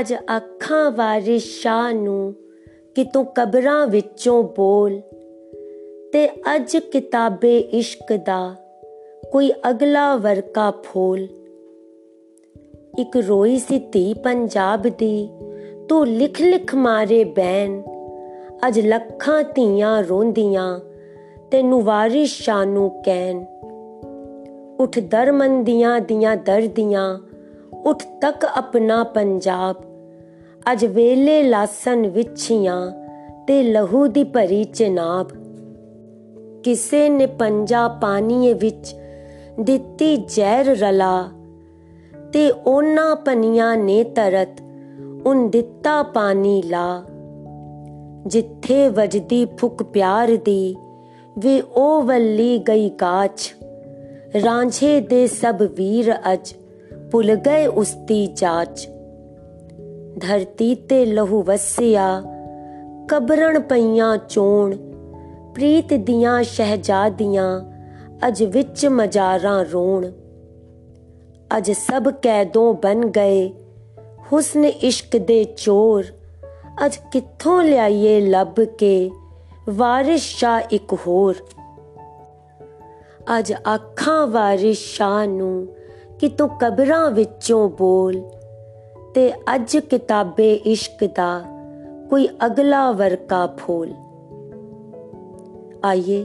ਅੱਜ ਅੱਖਾਂ ਵਾਰਿਸ ਸ਼ਾਹ ਨੂੰ ਕਿਤੋਂ ਕਬਰਾਂ ਵਿੱਚੋਂ ਬੋਲ। ਤੇ ਅੱਜ ਕਿਤਾਬੇ ਇਸ਼ਕ ਦਾ ਕੋਈ ਅਗਲਾ ਵਰਕਾ ਫੋਲ। ਇੱਕ ਰੋਈ ਸੀ ਧੀ ਪੰਜਾਬ ਦੀ, ਤੂੰ ਲਿਖ ਲਿਖ ਮਾਰੇ ਬੈਨ। ਅੱਜ ਲੱਖਾਂ ਧੀਆਂ ਰੋਂਦੀਆਂ, ਤੈਨੂੰ ਵਾਰਿਸ ਸ਼ਾਹ ਨੂੰ ਕਹਿਣ। ਉਠ ਦਰਮੰਦੀਆਂ ਦੀਆਂ ਦਰਦੀਆਂ, ਉਠ ਤੱਕ ਆਪਣਾ ਪੰਜਾਬ ਅੱਜ ਵੇਲੇ ਲਾਸਨ ਵਿਛੀਆਂ ਤੇ ਲਹੂ ਦੀ ਭਰੀ ਚਨਾਬ। ਕਿਸੇ ਨੇ ਪੰਜਾ ਪਾਣੀਏ ਵਿੱਚ ਦਿੱਤੀ ਜ਼ਹਿਰ ਰਲਾ ਤੇ ਉਹਨਾਂ ਪਨੀਆਂ ਨੇ ਤਰਤ ਉਨ ਦਿੱਤਾ ਪਾਣੀ ਲਾ। ਜਿੱਥੇ ਵਜਦੀ ਫੁਕ ਪਿਆਰ ਦੀ, ਵੇ ਉਹ ਵੱਲੀ ਗਈ ਗਾਚ ਰਾਂਝੇ ਦੇ ਸਭ ਵੀਰ ਅਜ ਭੁੱਲ ਗਏ ਉਸਤੀ ਜਾਚ। ਧਰਤੀ ਤੇ ਲਹੂ ਵਸਿਆ ਕਬਰਣ ਪਈਆਂ ਚੋਣ, ਪ੍ਰੀਤ ਦੀਆਂ ਸ਼ਹਿਜ਼ਾਦੀਆਂ, ਅਜ ਵਿੱਚ ਮਜਾਰਾਂ ਰੋਣ। ਅਜ ਸਭ ਕੈਦੋਂ ਬਨ ਗਏ, ਹੁਸਨ ਇਸ਼ਕ ਦੇ ਚੋਰ। ਅਜ ਕਿੱਥੋਂ ਲਿਆਈਏ ਲੱਭ ਕੇ, ਵਾਰਿਸ ਸ਼ਾ ਇੱਕ ਹੋਰ। ਅੱਜ ਅੱਖਾਂ ਵਾਰਿਸ ਸ਼ਾਹ ਨੂੰ, ਕਿਤੋਂ ਕਬਰਾਂ ਵਿੱਚੋਂ ਬੋਲ। ते अज किताबे इश्क दा कोई अगला वर्का फूल। आइए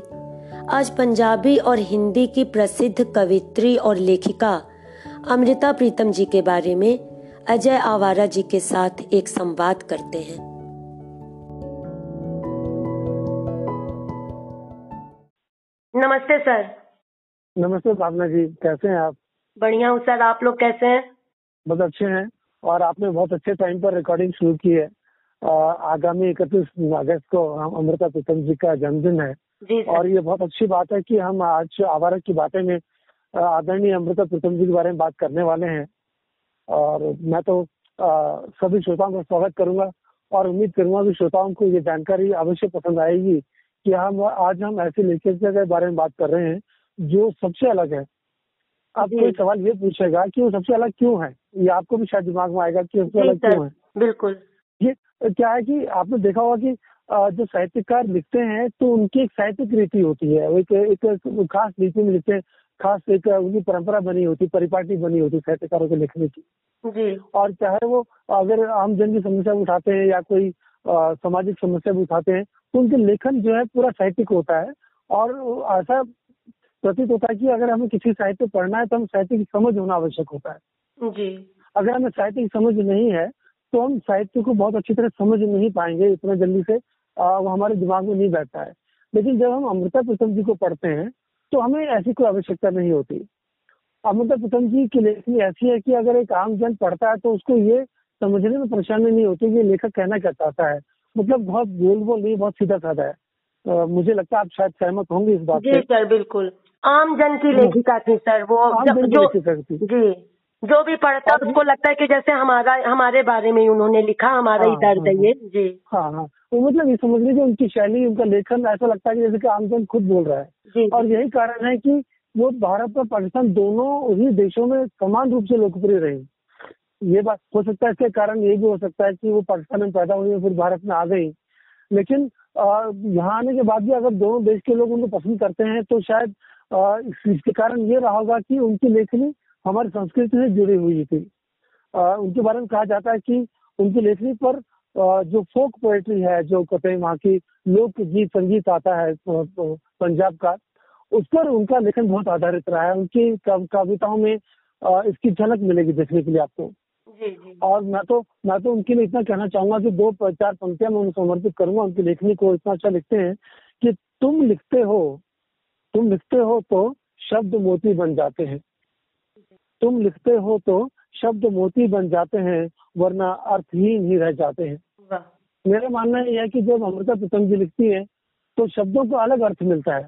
आज पंजाबी और हिंदी की प्रसिद्ध कवित्री और लेखिका अमृता प्रीतम जी के बारे में अजय आवारा जी के साथ एक संवाद करते हैं। नमस्ते सर। नमस्ते भावना जी कैसे हैं आप? बढ़िया हूँ सर आप लोग कैसे हैं? बहुत अच्छे हैं। और आपने बहुत अच्छे टाइम पर रिकॉर्डिंग शुरू की है। आगामी इकतीस अगस्त को हम अमृता प्रीतम जी का जन्मदिन है। और ये बहुत अच्छी बात है कि हम आज आवारा की बातें में आदरणीय अमृता प्रीतम जी के बारे में बात करने वाले हैं। और मैं तो आ, सभी श्रोताओं का स्वागत करूँगा और उम्मीद करूँगा कि श्रोताओं को ये जानकारी अवश्य पसंद आएगी कि हम आज हम ऐसे लेखिका के बारे में बात कर रहे हैं जो सबसे अलग है। अब कोई सवाल ये पूछेगा कि वो सबसे अलग क्यों है? ये आपको भी शायद दिमाग में आएगा कि सबसे अलग क्यों है। बिल्कुल। ये क्या है कि आपने देखा होगा कि जो साहित्यकार लिखते हैं तो उनकी एक साहित्यिक रीति होती है। एक एक खास रीति में लिखते हैं खास एक उनकी परंपरा बनी होती है परिपाटी बनी होती साहित्यकारों के लिखने की। जी। और चाहे वो अगर आम जन की समस्या उठाते हैं या कोई सामाजिक समस्या भी उठाते हैं तो उनके लेखन जो है पूरा साहित्यिक होता है। और ऐसा प्रतीत होता है कि अगर हमें किसी साहित्य पढ़ना है तो हम साहित्य की समझ होना आवश्यक होता है। जी। अगर हमें साहित्य की समझ नहीं है तो हम साहित्य को बहुत अच्छी तरह समझ नहीं पाएँगे इतना जल्दी से आ, वो हमारे दिमाग में नहीं बैठता है। लेकिन जब हम अमृता प्रीतम जी को पढ़ते हैं तो हमें ऐसी कोई आवश्यकता नहीं होती। अमृता प्रीतम जी की लेखनी ऐसी है कि अगर एक आम जन पढ़ता है तो उसको ये समझने में परेशानी नहीं होती कि लेखक कहना क्या चाहता है। मतलब बहुत गोल गोल नहीं बहुत सीधा साधा है। अ, मुझे लगता है आप शायद सहमत होंगे इस बात जी सर बिल्कुल। आम जन की लेखिका थी सर वो आम जब- जन की जो लेखिका थी। जी। जो भी पढ़ता है उसको लगता है कि जैसे हमारा हमारे बारे में ही उन्होंने लिखा हमारा ही हाँ, दर्द है हाँ, ये। जी। हाँ हाँ। वो मतलब ये समझ लीजिए उनकी शैली उनका लेखन ऐसा लगता है कि जैसे कि आमजन खुद बोल रहा है। और यही कारण है कि वो भारत और पाकिस्तान दोनों ही देशों में समान रूप से लोकप्रिय रही। ये बात हो सकता है इसके कारण ये भी हो सकता है कि वो पाकिस्तान में पैदा हुई और फिर भारत में आ गई लेकिन यहाँ आने के बाद भी अगर दोनों देश के लोग उनको पसंद करते हैं तो शायद इसके कारण ये रहा होगा कि उनकी लेखनी हमारी संस्कृति से जुड़ी हुई थी। अ, उनके बारे में कहा जाता है कि उनकी लेखनी पर अ, जो फोक पोएट्री है जो कहते हैं वहाँ की लोक गीत संगीत आता है पंजाब का उस पर उनका लेखन बहुत आधारित रहा है। उनकी कविताओं में अ, इसकी झलक मिलेगी देखने के लिए आपको। जी जी। और मैं तो मैं तो उनके लिए इतना कहना चाहूँगा कि दो चार पंक्तियाँ मैं उन्हें समर्पित करूँगा उनकी लेखनी को इतना अच्छा लिखते हैं कि तुम लिखते हो तुम लिखते हो तो शब्द मोती बन जाते हैं। तुम लिखते हो तो शब्द मोती बन जाते हैं वरना अर्थहीन ही रह जाते हैं। मेरा मानना यह है कि जब अमृता प्रीतम जी लिखती है तो शब्दों को अलग अर्थ मिलता है।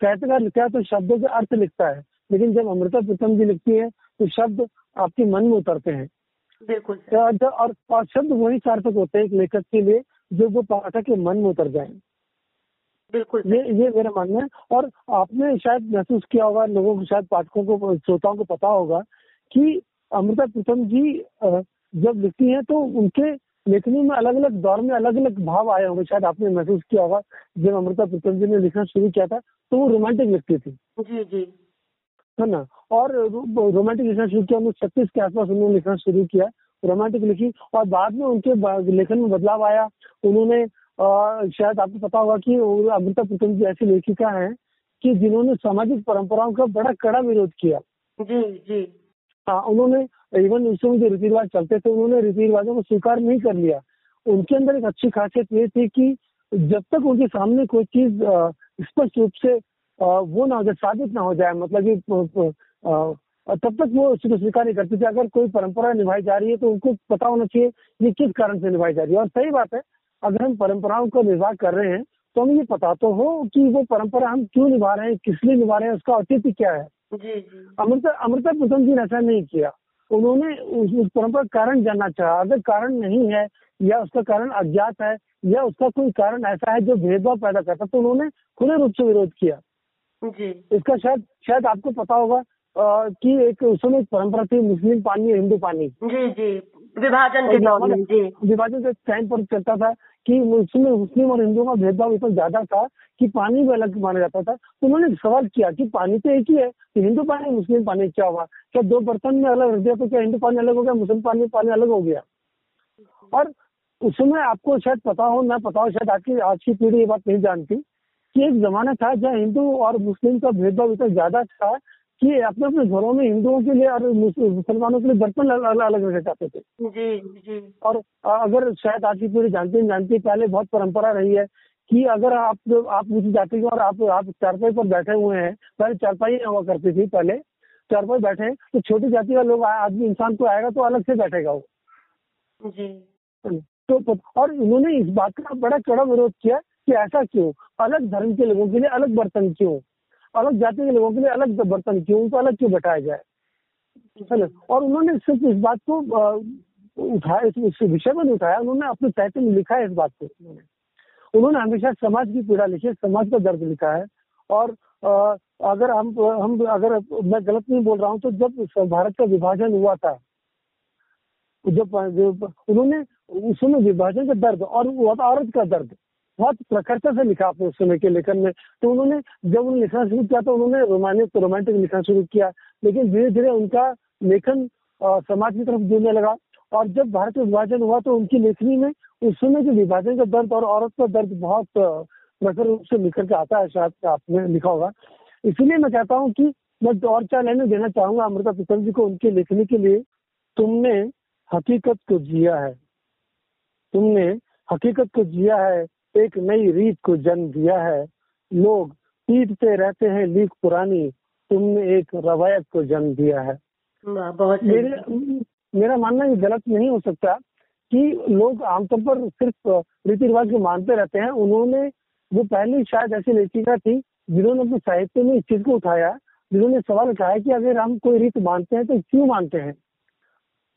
साहित्यकार लिखता है तो शब्दों के अर्थ लिखता है लेकिन जब अमृता प्रीतम जी लिखती है तो शब्द आपके मन में उतरते हैं। बिल्कुल और और शब्द वही सार्थक होते हैं एक लेखक के लिए जो वो पाठक के मन में उतर जाए। बिल्कुल ये ये मेरा मानना है और आपने शायद महसूस किया होगा लोगों को शायद पाठकों को श्रोताओं को पता होगा कि अमृता प्रीतम जी जब लिखती हैं तो उनके लेखनी में अलग अलग दौर में अलग अलग भाव आए होंगे। शायद आपने महसूस किया होगा जब अमृता प्रीतम जी ने लिखना शुरू किया था तो वो रोमांटिक लिखती थी। जी जी। है ना? और रोमांटिक लिखना शुरू किया उन्होंने छत्तीस के आसपास उन्होंने लिखना शुरू किया रोमांटिक लिखी और बाद में उनके लेखन में बदलाव आया। उन्होंने शायद आपको पता होगा कि अमृता प्रीतम जी ऐसी लेखिका है कि जिन्होंने सामाजिक परंपराओं का बड़ा कड़ा विरोध किया। जी जी। हाँ उन्होंने इवन उस समय जो रीति रिवाज चलते थे उन्होंने रीति रिवाजों को स्वीकार नहीं कर लिया। उनके अंदर एक अच्छी खासियत ये थी कि जब तक उनके सामने कोई चीज़ स्पष्ट रूप से वो ना हो जाए साबित ना हो जाए मतलब कि तब तक वो उसको स्वीकार नहीं करते थे। अगर कोई परंपरा निभाई जा रही है तो उनको पता होना चाहिए ये किस कारण से निभाई जा रही है। और सही बात है अगर हम परंपराओं का निर्वाह कर रहे हैं तो हमें ये पता तो हो कि वो परंपरा हम क्यों निभा रहे हैं किस लिए निभा रहे हैं उसका औचित्य क्या है। अमृता अमृता प्रथम जी ने ऐसा नहीं किया। उन्होंने उस, उस परंपरा कारण जानना चाहा। अगर कारण नहीं है या उसका कारण अज्ञात है या उसका कोई कारण ऐसा है जो भेदभाव पैदा करता तो उन्होंने खुले रूप से विरोध किया। जी। इसका शायद शायद आपको पता होगा कि एक उस समय परंपरा थी मुस्लिम पानी हिंदू पानी। जी जी। विभाजन के विभाजन के टाइम पर चलता था। कि उसमें, मुस्लिम और हिंदुओं का भेदभाव इतना ज़्यादा था कि पानी भी अलग माना जाता था। तो उन्होंने सवाल किया कि पानी तो एक ही है कि हिंदू पानी, मुस्लिम पानी क्या हुआ? क्या दो बर्तन में अलग रख दिया तो क्या हिंदू पानी अलग हो गया, मुस्लिम पानी पानी अलग हो गया? और उस समय आपको शायद पता हो ना पता हो, शायद आपकी आज की पीढ़ी ये बात नहीं जानती, कि एक जमाना था जहाँ हिंदू और मुस्लिम का भेदभाव इतना ज़्यादा था कि अपने अपने घरों में हिंदुओं के लिए और मुसलमानों के लिए बर्तन अलग अलग रखे जाते थे। जी जी। और अगर शायद आज की पीढ़ी जानती नहीं जानती पहले बहुत परंपरा रही है कि अगर आप आप मुझे जाति और आप आप चारपाई पर बैठे हुए हैं पहले चारपाई हुआ करती थी पहले चारपाई बैठे तो छोटी जाति का लोग आदमी इंसान को आएगा तो अलग से बैठेगा वो। जी। तो और इन्होंने इस बात का बड़ा कड़ा विरोध किया कि ऐसा क्यों? अलग धर्म के लोगों के लिए अलग बर्तन क्यों? अलग जाति के लोगों के लिए अलग बर्तन क्यों? उनको अलग क्यों बैठाया जाए? है ना? और उन्होंने सिर्फ़ इस बात को उठाया इस विषय में उठाया उन्होंने अपने साहित्य में लिखा है इस बात को। उन्होंने हमेशा समाज की पीड़ा लिखी है समाज का दर्द लिखा है। और आ, अगर हम हम अगर मैं गलत नहीं बोल रहा हूँ तो जब भारत का विभाजन हुआ था जब उन्होंने उस समय विभाजन का दर्द और औरत का दर्द। बहुत प्रखरता से लिखा आपने उस समय के लेखन में। तो उन्होंने, जब उन्होंने लिखना शुरू किया तो उन्होंने रोमांटिक रोमांटिक लिखना शुरू किया। लेकिन धीरे धीरे उनका लेखन समाज की तरफ़ जुड़ने लगा। और जब भारत का विभाजन हुआ तो उनकी लेखनी में उस समय के विभाजन का दर्द और औरत का दर्द बहुत प्रखर रूप से निकल के आता है, शायद आपने लिखा होगा। इसलिए मैं कहता हूँ कि मैं और चार लाइनें देना चाहूँगा अमृता पितल जी को उनके लेखनी के लिए। तुमने हकीकत को जिया है। तुमने हकीकत को जिया है। एक नई रीत को जन्म दिया है। लोग पीटते रहते हैं लीक पुरानी। तुमने एक रवायत को जन्म दिया है। बहुत मेरे मेरा मानना ये गलत नहीं हो सकता कि लोग आमतौर पर सिर्फ़ रीति रिवाज को मानते रहते हैं। उन्होंने वो पहली शायद ऐसी लेखिका थी जिन्होंने अपने साहित्य में इस चीज़ को उठाया जिन्होंने सवाल उठाया कि अगर हम कोई रीत मानते हैं तो क्यों मानते हैं?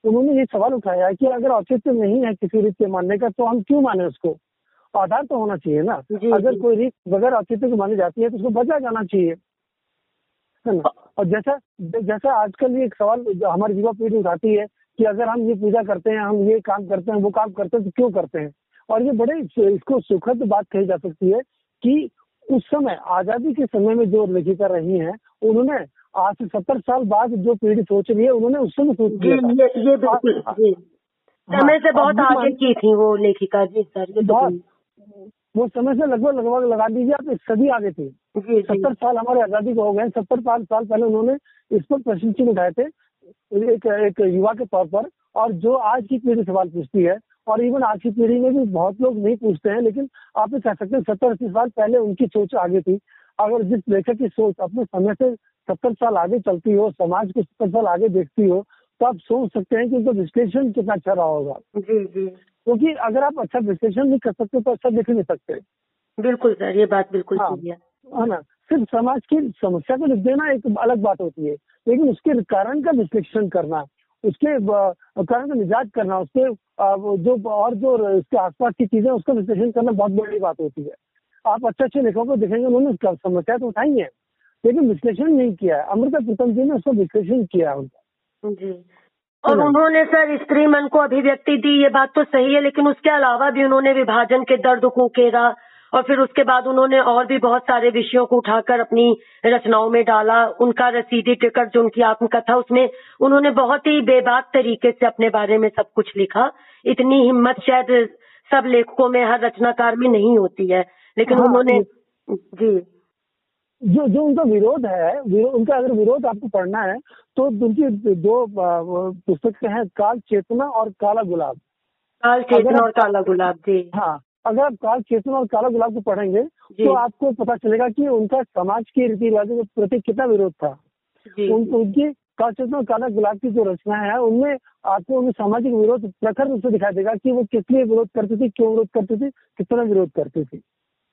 उन्होंने ये सवाल उठाया कि अगर औचित्य नहीं है किसी रीत के मानने का तो हम क्यों माने उसको? आधार तो होना चाहिए ना। जी, अगर जी. कोई रीत बगैर औचित्य की मानी जाती है तो उसको बचा जाना चाहिए। है ना? और जैसा जैसा आजकल ये एक सवाल हमारी युवा पीढ़ी उठाती है कि अगर हम ये पूजा करते हैं हम ये काम करते हैं वो काम करते हैं तो क्यों करते हैं? और ये बड़े इसको सुखद बात कही जा सकती है कि उस समय आज़ादी के समय में जो लेखिका रही हैं उन्होंने आज से सत्तर साल बाद जो पीढ़ी सोच रही है उन्होंने उस समय सोच लिया ये, ये बिल्कुल समय से बहुत आगे की थी वो लेखिका जी सर ये बहुत वो समय से लगभग लगभग लगा दीजिए आप एक सदी आगे थे। सत्तर साल हमारे आज़ादी को हो गए सत्तर पाँच साल पहले उन्होंने इस पर प्रशिक्षण उठाए थे एक एक युवा के तौर पर। और जो आज की पीढ़ी सवाल पूछती है और इवन आज की पीढ़ी में भी बहुत लोग नहीं पूछते हैं लेकिन आप ये कह सकते हैं सत्तर अस्सी साल पहले उनकी सोच आगे थी। अगर जिस लेखक की सोच अपने समय से सत्तर साल आगे चलती हो समाज को सत्तर साल आगे देखती हो तो आप सोच सकते हैं कि उनका विश्लेषण कितना अच्छा रहा होगा। जी जी। क्योंकि तो अगर आप अच्छा विश्लेषण नहीं कर सकते तो अच्छा लिख नहीं सकते। बिल्कुल सर ये बात बिल्कुल हाँ, है। ना? सिर्फ़ समाज की समस्या को लिख देना एक अलग बात होती है लेकिन उसके कारण का विश्लेषण करना उसके कारण का निजात करना उसके जो और जो उसके आसपास की चीज़ें उसका विश्लेषण करना बहुत बड़ी बात होती है। आप अच्छे अच्छे लेखकों को देखेंगे उन्होंने उसका समस्या तो उठाई है लेकिन विश्लेषण नहीं किया है। अमृता प्रीतम जी ने उसका विश्लेषण किया है उनका। जी। और उन्होंने सर स्त्री मन को अभिव्यक्ति दी ये बात तो सही है लेकिन उसके अलावा भी उन्होंने विभाजन के दर्द को उकेरा और फिर उसके बाद उन्होंने और भी बहुत सारे विषयों को उठाकर अपनी रचनाओं में डाला। उनका रसीदी टिकट जो उनकी आत्मकथा उसमें उन्होंने बहुत ही बेबाक तरीके से अपने बारे में सब कुछ लिखा। इतनी हिम्मत शायद सब लेखकों में हर रचनाकार में नहीं होती है लेकिन हाँ, उन्होंने जी। जो जो उनका विरोध है विरो, उनका अगर विरोध आपको पढ़ना है तो उनकी दो पुस्तकें हैं काल चेतना और काला गुलाब। काल चेतना और काला गुलाब जी। हाँ अगर आप काल चेतना और काला गुलाब को पढ़ेंगे तो आपको पता चलेगा कि उनका समाज के रीति रिवाजों के प्रति कितना विरोध था। उन, उनकी काल चेतना और काला गुलाब की जो रचना है उनमें आपको उनमें सामाजिक विरोध प्रखर रूप से दिखाई देगा कि वो किस लिए विरोध करती थी क्यों विरोध करती थी कितना विरोध करती थी।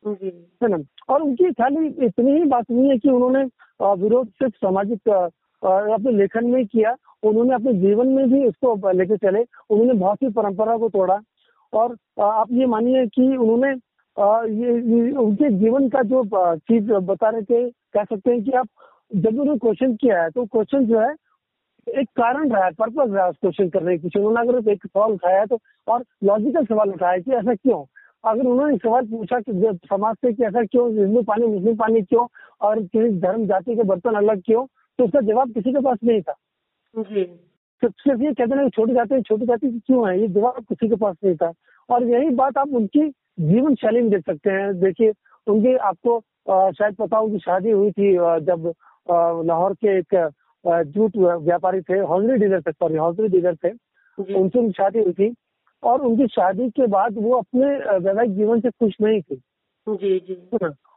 है ना? और उनकी खाली इतनी ही बात नहीं है कि उन्होंने विरोध सिर्फ़ सामाजिक अपने लेखन में किया उन्होंने अपने जीवन में भी इसको लेके चले उन्होंने बहुत सी परंपरा को तोड़ा। और आप ये मानिए कि उन्होंने ये, ये उनके जीवन का जो चीज़ बता रहे थे कह सकते हैं कि आप जब उन्होंने क्वेश्चन किया है तो क्वेश्चन जो है एक कारण रहा है पर्पज रहा है उस क्वेश्चन करने की उन्होंने अगर एक सवाल उठाया है तो और लॉजिकल सवाल उठाया कि ऐसा क्यों? अगर उन्होंने सवाल पूछा कि समाज से कि ऐसा क्यों हिंदू पानी मुस्लिम पानी क्यों और किसी धर्म जाति के बर्तन अलग क्यों तो उसका जवाब किसी के पास नहीं था। जी। सिर्फ़ ये कहते हैं छोटी जाति छोटी जाति क्यों है? ये जवाब किसी के पास नहीं था। और यही बात आप उनकी जीवन शैली में देख सकते हैं। देखिए उनकी आपको शायद पता हो कि शादी हुई थी जब लाहौर के एक जूट व्यापारी थे हॉजरी डीलर थे सॉरी हॉजरी डीलर थे। उनसे उनकी शादी हुई थी। और उनकी शादी के बाद वो अपने वैवाहिक जीवन से खुश नहीं थी। जी जी।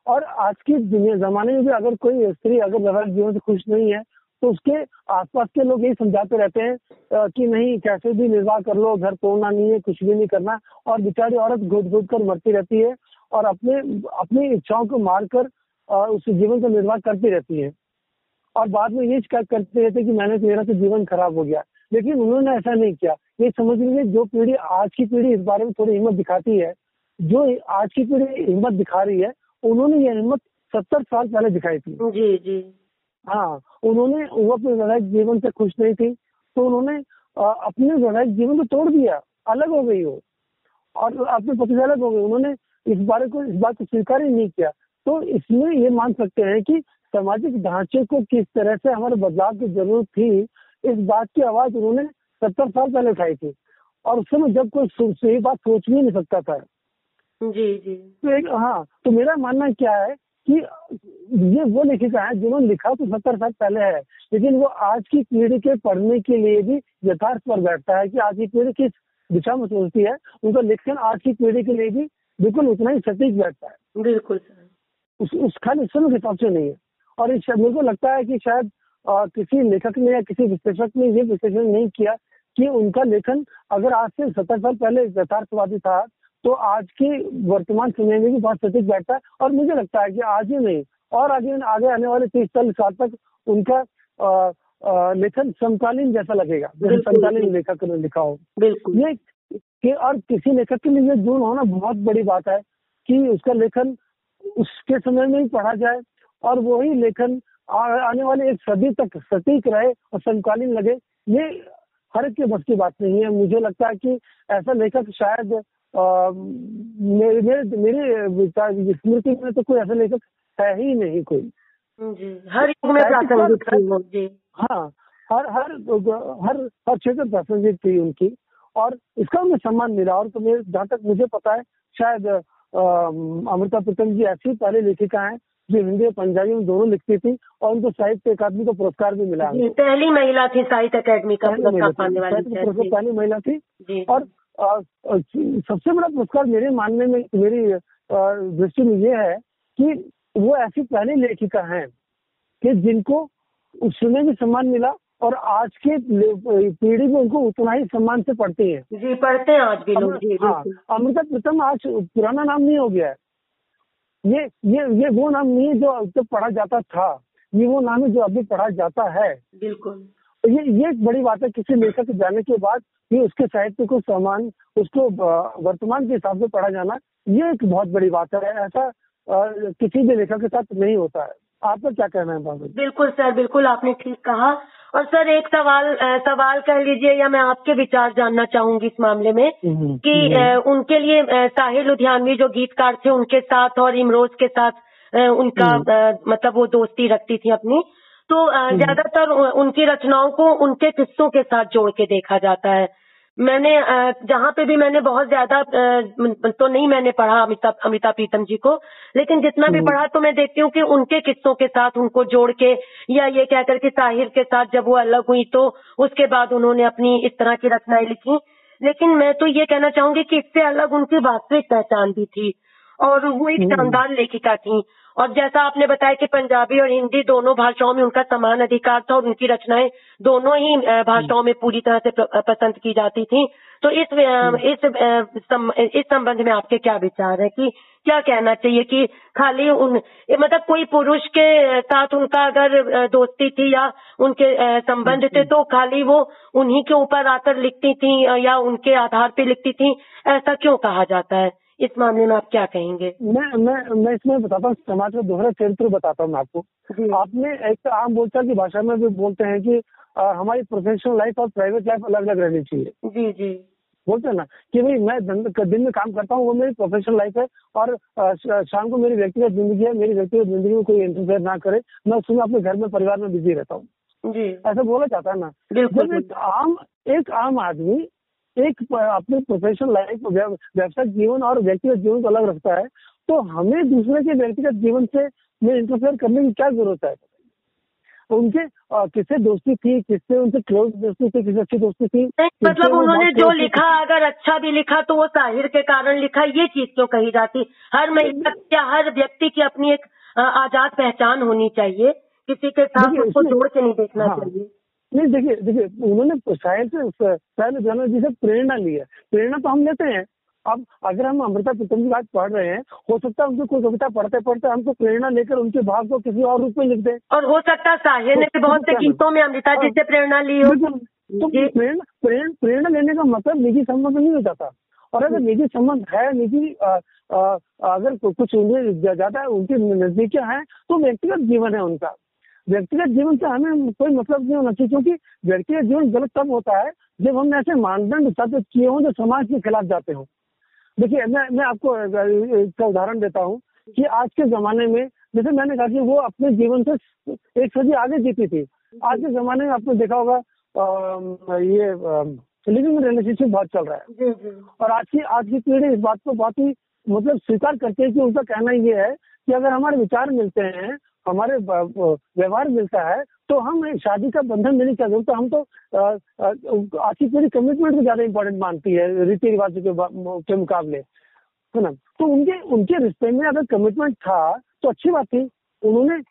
और आज के दुनिया जमाने में भी अगर कोई स्त्री अगर वैवाहिक जीवन से खुश नहीं है तो उसके आसपास के लोग यही समझाते रहते हैं कि नहीं कैसे भी निर्वाह कर लो घर तोड़ना नहीं है कुछ भी नहीं करना। और बेचारी औरत घुट घुट कर मरती रहती है और अपने अपनी इच्छाओं को मारकर उस जीवन का निर्वाह करती रहती है। और बाद में ये शिकायत करते रहते कि मैंने तो मेरा तो जीवन खराब हो गया। लेकिन उन्होंने ऐसा नहीं किया। ये समझ लीजिए जो पीढ़ी आज की पीढ़ी इस बारे में थोड़ी हिम्मत दिखाती है जो आज की पीढ़ी हिम्मत दिखा रही है उन्होंने ये हिम्मत सत्तर साल पहले दिखाई थी। जी जी। हाँ उन्होंने वो अपने वैवाहिक जीवन से खुश नहीं थी तो उन्होंने अपने वैवाहिक जीवन को तोड़ दिया। अलग हो गई हो और अपने पति से अलग हो गए। उन्होंने इस बारे को इस बात को स्वीकार ही नहीं किया। तो इसमें ये मान सकते हैं कि सामाजिक ढांचे को किस तरह से हमारे बदलाव की ज़रूरत थी इस बात की आवाज़ उन्होंने सत्तर साल पहले उठाई थी। और उस समय जब कोई सही बात सोच भी नहीं सकता था। जी जी। तो एक हाँ तो मेरा मानना क्या है कि ये वो लेखिका है जिन्होंने लिखा तो सत्तर साल पहले है लेकिन वो आज की पीढ़ी के पढ़ने के लिए भी यथार्थ पर बैठता है कि आज की पीढ़ी किस दिशा में सोचती है। उनका लेखन आज की पीढ़ी के लिए भी बिल्कुल उतना ही सटीक बैठता है। बिल्कुल उस, उस खाली समय के हिसाब से नहीं है। और इस मेरे को लगता है कि शायद आ, किसी लेखक ने या किसी विश्लेषक ने ये विश्लेषण नहीं किया कि उनका लेखन अगर आज से सत्तर साल पहले यथार्थवादी था तो आज के वर्तमान समय में भी बहुत सटीक बैठता है। और मुझे लगता है कि आज ही नहीं और आगे आगे आने वाले तीस चालीस साल तक उनका आ, आ, लेखन समकालीन जैसा लगेगा। जैसे समकालीन लेखक ने लिखा हो। बिल्कुल। ये कि और किसी लेखक के लिए जुड़ होना बहुत बड़ी बात है कि उसका लेखन उसके समय में ही पढ़ा जाए और वही लेखन आने वाले एक सदी तक सटीक रहे और समकालीन लगे ये हर एक के बस की बात नहीं है। मुझे लगता है कि ऐसा लेखक शायद मेरे मेरे मेरे स्मृति में तो कोई ऐसा लेखक है ही नहीं कोई। जी। हर युग में प्रासंगिक थी हाँ हर हर हर हर क्षेत्र प्रासंगिक थी उनकी। और इसका उन्हें सम्मान मिला। और तो मेरे जहाँ तक मुझे पता है शायद अमृता प्रीतम जी ऐसी पहले लेखिका हैं जो हिंदी और पंजाबी में दोनों लिखती थी और उनको साहित्य अकादमी का पुरस्कार भी मिला। पहली महिला थी साहित्य अकादमी का पुरस्कार पाने वाली पहली महिला थी। और सबसे बड़ा पुरस्कार मेरे मानने में मेरी दृष्टि में ये है कि वो ऐसी पहली लेखिका हैं कि जिनको उस समय भी सम्मान मिला और आज के पीढ़ी में उनको उतना ही सम्मान से पढ़ती है। जी पढ़ते हैं आज भी लोग हाँ अमृता प्रीतम आज पुराना नाम नहीं हो गया है। ये ये ये वो नाम नहीं है जो तो पढ़ा जाता था। ये वो नाम है जो अभी पढ़ा जाता है। बिल्कुल। ये ये एक बड़ी बात है किसी लेखक जाने के बाद कि उसके साहित्य को समान उसको वर्तमान के हिसाब से पढ़ा जाना ये एक बहुत बड़ी बात है। ऐसा किसी भी लेखक के साथ नहीं होता है। आपका क्या कहना है बाबू? बिल्कुल सर बिल्कुल आपने ठीक कहा। और सर एक सवाल सवाल कह लीजिए या मैं आपके विचार जानना चाहूँगी इस मामले में हम्म, कि हम्म। उनके लिए साहिर लुधियानवी जो गीतकार थे उनके साथ और इमरोज के साथ उनका हम्म। मतलब वो दोस्ती रखती थी अपनी तो ज़्यादातर उनकी रचनाओं को उनके किस्सों के साथ जोड़ के देखा जाता है मैंने जहाँ पे भी मैंने बहुत ज़्यादा तो नहीं मैंने पढ़ा अमिताभ अमिताभ प्रीतम जी को लेकिन जितना भी हम्म। पढ़ा तो मैं देखती हूँ कि उनके किस्सों के साथ उनको जोड़ के या ये कहकर के साहिर के साथ जब वो अलग हुई तो उसके बाद उन्होंने अपनी इस तरह की रचनाएँ लिखी लेकिन मैं तो ये कहना चाहूँगी कि इससे अलग उनकी वास्तविक पहचान भी थी और वो एक हम्म। शानदार लेखिका थी और जैसा आपने बताया कि पंजाबी और हिंदी दोनों भाषाओं में उनका समान अधिकार था और उनकी रचनाएँ दोनों ही भाषाओं में पूरी तरह से पसंद की जाती थी। तो इस हम्म। इस इस संबंध में आपके क्या विचार है कि क्या कहना चाहिए कि खाली उन मतलब कोई पुरुष के साथ उनका अगर दोस्ती थी या उनके संबंध थे तो खाली वो उन्हीं के ऊपर आकर लिखती थी या उनके आधार पे लिखती थी ऐसा क्यों कहा जाता है? इस मामले में आप क्या कहेंगे? मैं मैं मैं इसमें बताता हूँ समाज का दोहरा चरित्र बताता हूँ मैं आपको। आपने एक तो आम बोलचाल की भाषा में भी बोलते हैं कि आ, हमारी प्रोफेशनल लाइफ और प्राइवेट लाइफ अलग अलग रहनी चाहिए। जी जी। बोलते हैं ना कि भाई मैं दिन में काम करता हूँ वो मेरी प्रोफेशनल लाइफ है और शाम को मेरी व्यक्तिगत ज़िंदगी है मेरी व्यक्तिगत ज़िंदगी में कोई इंटरफेयर ना करे मैं उसमें अपने घर में परिवार में बिज़ी रहता हूँ। जी। ऐसा बोला जाता है ना। जब एक आम एक आम आदमी एक अपने प्रोफेशनल लाइफ व्यवसायिक जीवन और व्यक्तिगत जीवन को अलग रखता है तो हमें दूसरे के व्यक्तिगत जीवन से में इंटरफेयर करने की क्या ज़रूरत है? उनके किससे दोस्ती थी किससे उनसे क्लोज दोस्ती थी किससे अच्छी दोस्ती थी मतलब उन्होंने जो लिखा अगर अच्छा भी लिखा तो वो साहिर के कारण लिखा ये चीज़ क्यों कही जाती? हर महिला या हर व्यक्ति की अपनी एक आज़ाद पहचान होनी चाहिए किसी के साथ उसको जोड़ के नहीं देखना हाँ, चाहिए। नहीं देखिए देखिए उन्होंने शायद शायद जनरल जी से प्रेरणा ली है। प्रेरणा तो हम लेते हैं। अब अगर हम अमृता प्रीतम की बात पढ़ रहे हैं हो सकता है उनकी कोई कविता पढ़ते पढ़ते हमको प्रेरणा लेकर उनके भाव को किसी और रूप में लिख दे। और हो सकता है साहिर ने भी बहुत से गीतों में अमृता जी से प्रेरणा ली हो। तो प्रेरणा प्रेरणा लेने का मतलब निजी संबंध नहीं हो जाता और अगर निजी संबंध है निजी अगर कुछ उन्हें ज़्यादा उनकी नजदीकियाँ हैं तो व्यक्तिगत जीवन है उनका। व्यक्तिगत जीवन से हमें कोई मतलब नहीं होना चाहिए क्योंकि व्यक्तिगत जीवन गलत तब होता है जब हम ऐसे मानदंड स्थापित किए हों जो समाज के खिलाफ जाते हो। देखिए मैं मैं आपको इसका उदाहरण देता हूँ कि आज के जमाने में जैसे मैंने कहा कि वो अपने जीवन से एक सदी आगे जीती थी। आज के जमाने में आपने देखा होगा ये लिविंग रिलेशनशिप बहुत चल रहा है। और आज की आज की पीढ़ी इस बात को बहुत ही मतलब स्वीकार करती है कि उनका कहना ये है कि अगर हमारे विचार मिलते हैं हमारे व्यवहार मिलता है तो हम शादी का बंधन नहीं चाहते तो हम तो आज पूरी कमिटमेंट को ज़्यादा इंपॉर्टेंट मानती है रीति रिवाज के, के मुकाबले है ना? तो उनके उनके रिश्ते में अगर कमिटमेंट था तो अच्छी बात थी। उन्होंने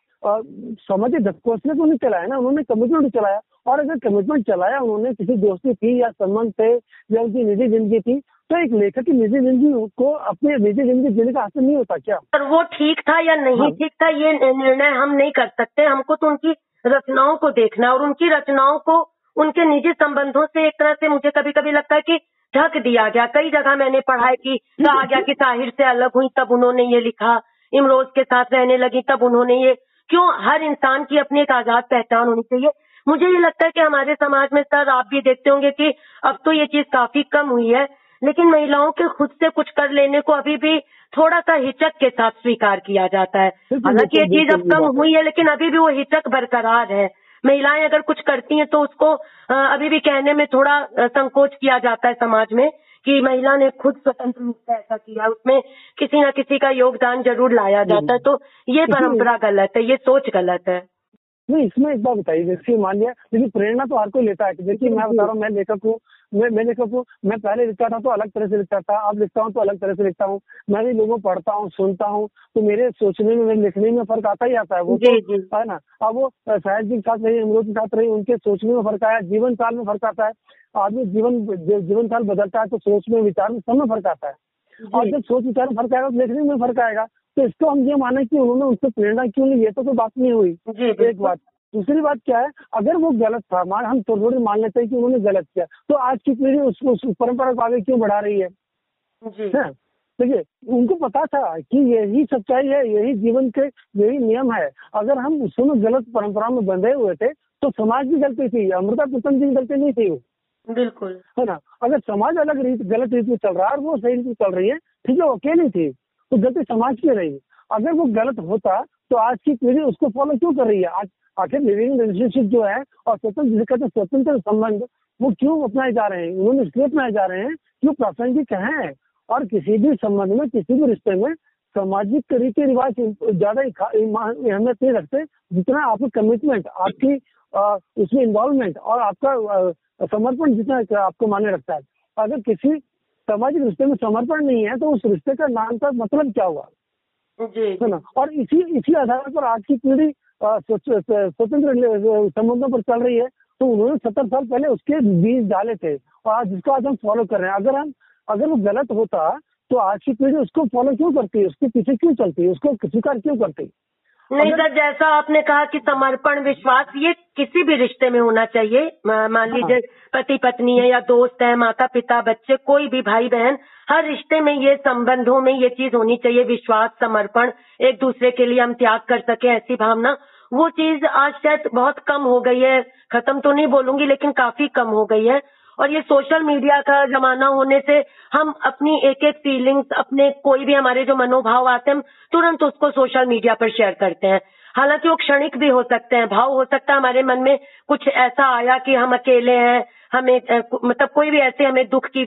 समझ से तो नहीं चलाया ना उन्होंने कमिटमेंट चलाया। और अगर कमिटमेंट चलाया उन्होंने किसी दोस्ती थी या संबंध थे या उनकी निजी ज़िंदगी थी तो एक लेखक की निजी ज़िंदगी को अपनी निजी ज़िंदगी जीने का हासिल नहीं होता क्या? पर वो ठीक था या नहीं हाँ। ठीक था ये निर्णय हम नहीं कर सकते। हमको तो उनकी रचनाओं को देखना और उनकी रचनाओं को उनके निजी संबंधों से एक तरह से मुझे कभी कभी लगता है कि ढक दिया गया। कई जगह मैंने पढ़ा है कि कहा गया कि साहिर से अलग हुई तब उन्होंने ये लिखा। इमरोज के साथ रहने लगी तब उन्होंने ये। क्यों? हर इंसान की अपनी एक आज़ाद पहचान होनी चाहिए। मुझे ये लगता है कि हमारे समाज में सर आप भी देखते होंगे कि अब तो ये चीज़ काफ़ी कम हुई है। लेकिन महिलाओं के खुद से कुछ कर लेने को अभी भी थोड़ा सा हिचक के साथ स्वीकार किया जाता है। हालाँकि ये चीज़ अब कम हुई है लेकिन अभी भी वो हिचक बरकरार है। महिलाएँ अगर कुछ करती हैं तो उसको अभी भी कहने में थोड़ा संकोच किया जाता है समाज में कि महिला ने खुद स्वतंत्र रूप से ऐसा किया उसमें किसी न किसी का योगदान ज़रूर लाया जाता है। तो ये परंपरा गलत है ये सोच गलत है। नहीं इसमें एक बात बताइए जैसे मान लिया देखिए प्रेरणा तो हर कोई लेता है। देखिए मैं बता रहा हूँ मैं लेखक हूँ मैं मैंने लेखक हूँ मैं पहले लिखता था तो अलग तरह से लिखता था अब लिखता हूँ तो अलग तरह से लिखता हूँ। मैं भी लोगों पढ़ता हूँ सुनता हूँ तो मेरे सोचने में मेरे लिखने में फ़र्क आता ही आता है। वो तो है ना? अब वो शायद जी के साथ रही अमरूद के साथ रही उनके सोचने में फ़र्क आया जीवन काल में फ़र्क आता है। आदमी जीवन जीवन काल बदलता है तो सोच में विचार में सब में फ़र्क आता है। और जब सोच विचार में फ़र्क आएगा तो लिखने में फ़र्क आएगा। तो इसको हम ये माने कि उन्होंने उससे प्रेरणा क्यों ली? ये तो कोई बात नहीं हुई। एक बात। दूसरी बात क्या है अगर वो गलत था मान हम थोड़ी मान लेते हैं कि उन्होंने गलत किया तो आज की पीढ़ी उस, उस परंपरा को आगे क्यों बढ़ा रही है? देखिए उनको पता था कि यही सच्चाई है यही जीवन के यही नियम है। अगर हम उसमें गलत परंपरा में बंधे हुए थे तो समाज की गलती थी अमृता प्रीतम जी की गलती नहीं थी वो। बिल्कुल। है ना? अगर समाज अलग रीत गलत रीत में चल रहा है और वो सही रीत में चल रही है ठीक है वो अकेली थी तो गलती समाज की रही। अगर वो गलत होता तो आज की पीढ़ी उसको फॉलो क्यों कर रही है? आज आखिर लिविंग रिलेशनशिप जो है और स्वतंत्र जिसे कहते स्वतंत्र संबंध वो क्यों अपनाए जा रहे हैं? उन्होंने इसलिए अपनाए जा रहे हैं क्यों प्रासंगिक है और किसी भी संबंध में किसी भी रिश्ते में सामाजिक रीति रिवाज ज़्यादा अहमियत नहीं रखते जितना आपकी कमिटमेंट आपकी उसमें इन्वॉल्वमेंट और आपका समर्पण जितना आपको माने रखता है। अगर किसी सामाजिक रिश्ते में समर्पण नहीं है तो उस रिश्ते का नाम का मतलब क्या हुआ? है ना? और इसी इसी आधार पर आज की पीढ़ी स्वतंत्र संबंधों पर चल रही है तो उन्होंने सत्तर साल पहले उसके बीज डाले थे, और आज जिसको आज हम फॉलो कर रहे हैं। अगर हम, अगर वो गलत होता तो आज की पीढ़ी उसको फॉलो क्यों करती है? उसके पीछे क्यों चलती है? उसको स्वीकार क्यों करती नहीं सर जैसा आपने कहा कि समर्पण विश्वास ये किसी भी रिश्ते में होना चाहिए। मान हाँ। लीजिए पति पत्नी है या दोस्त है माता पिता बच्चे कोई भी भाई बहन हर रिश्ते में ये संबंधों में ये चीज़ होनी चाहिए विश्वास समर्पण एक दूसरे के लिए हम त्याग कर सके ऐसी भावना। वो चीज़ आज शायद बहुत कम हो गई है। खत्म तो नहीं बोलूँगी लेकिन काफ़ी कम हो गई है। और ये सोशल मीडिया का जमाना होने से हम अपनी एक एक फीलिंग्स अपने कोई भी हमारे जो मनोभाव आते हैं हम तुरंत उसको सोशल मीडिया पर शेयर करते हैं हालाँकि वो क्षणिक भी हो सकते हैं भाव हो सकता है हमारे मन में कुछ ऐसा आया कि हम अकेले हैं हमें मतलब कोई भी ऐसे हमें दुख की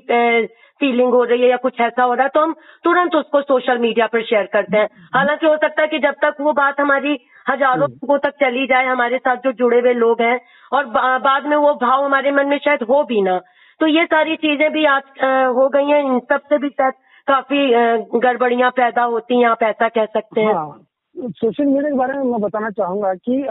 फीलिंग हो रही है या कुछ ऐसा हो रहा है तो हम तुरंत उसको सोशल मीडिया पर शेयर करते हैं हालाँकि हो सकता है कि जब तक वो बात हमारी हज़ारों हम्म। लोगों तक चली जाए हमारे साथ जो जुड़े हुए लोग हैं और बाद में वो भाव हमारे मन में शायद हो भी ना। तो ये सारी चीज़ें भी आज हो गई हैं। इन सबसे भी शायद काफ़ी गड़बड़ियाँ पैदा होती हैं आप ऐसा कह सकते हैं। हाँ, सोशल मीडिया के बारे में मैं बताना चाहूँगा कि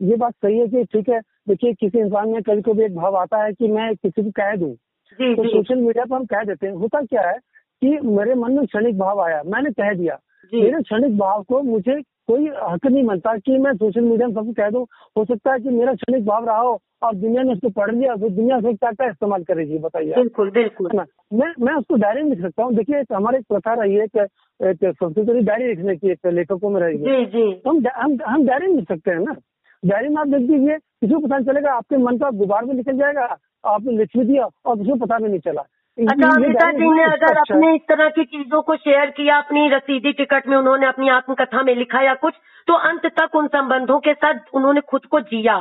ये बात सही है कि ठीक है देखिए किसी इंसान में कभी कभी एक भाव आता है कि मैं किसी को कह दूँ। तो सोशल मीडिया पर हम कह देते हैं। होता क्या है कि मेरे मन में क्षणिक भाव आया मैंने कह दिया। मेरे क्षणिक भाव को मुझे कोई हक नहीं बनता कि मैं सोशल मीडिया में सबको कह दूँ। हो सकता है कि मेरा क्षणिक भाव रहा हो और दुनिया ने उसको पढ़ लिया तो दुनिया से क्या क्या इस्तेमाल करेगी बताइए बिल्कुल बिल्कुल। मैं मैं उसको डायरी में लिख सकता हूँ। देखिए हमारे एक प्रथा रही है कि संस्कृत डायरी लिखने की एक लेखकों में रही है। हम हम हम डायरी में लिख सकते हैं ना? डायरी में आप लिख दीजिए किसी को पता चलेगा आपके मन का गुबार में निकल जाएगा आपने लिख भी दिया और किसी को पता भी नहीं चला। अच्छा अमिता जी ने अगर अपने इस तरह की चीज़ों को शेयर किया अपनी रसीदी टिकट में उन्होंने अपनी आत्मकथा में लिखा या कुछ तो अंत तक उन संबंधों के साथ उन्होंने खुद को जिया।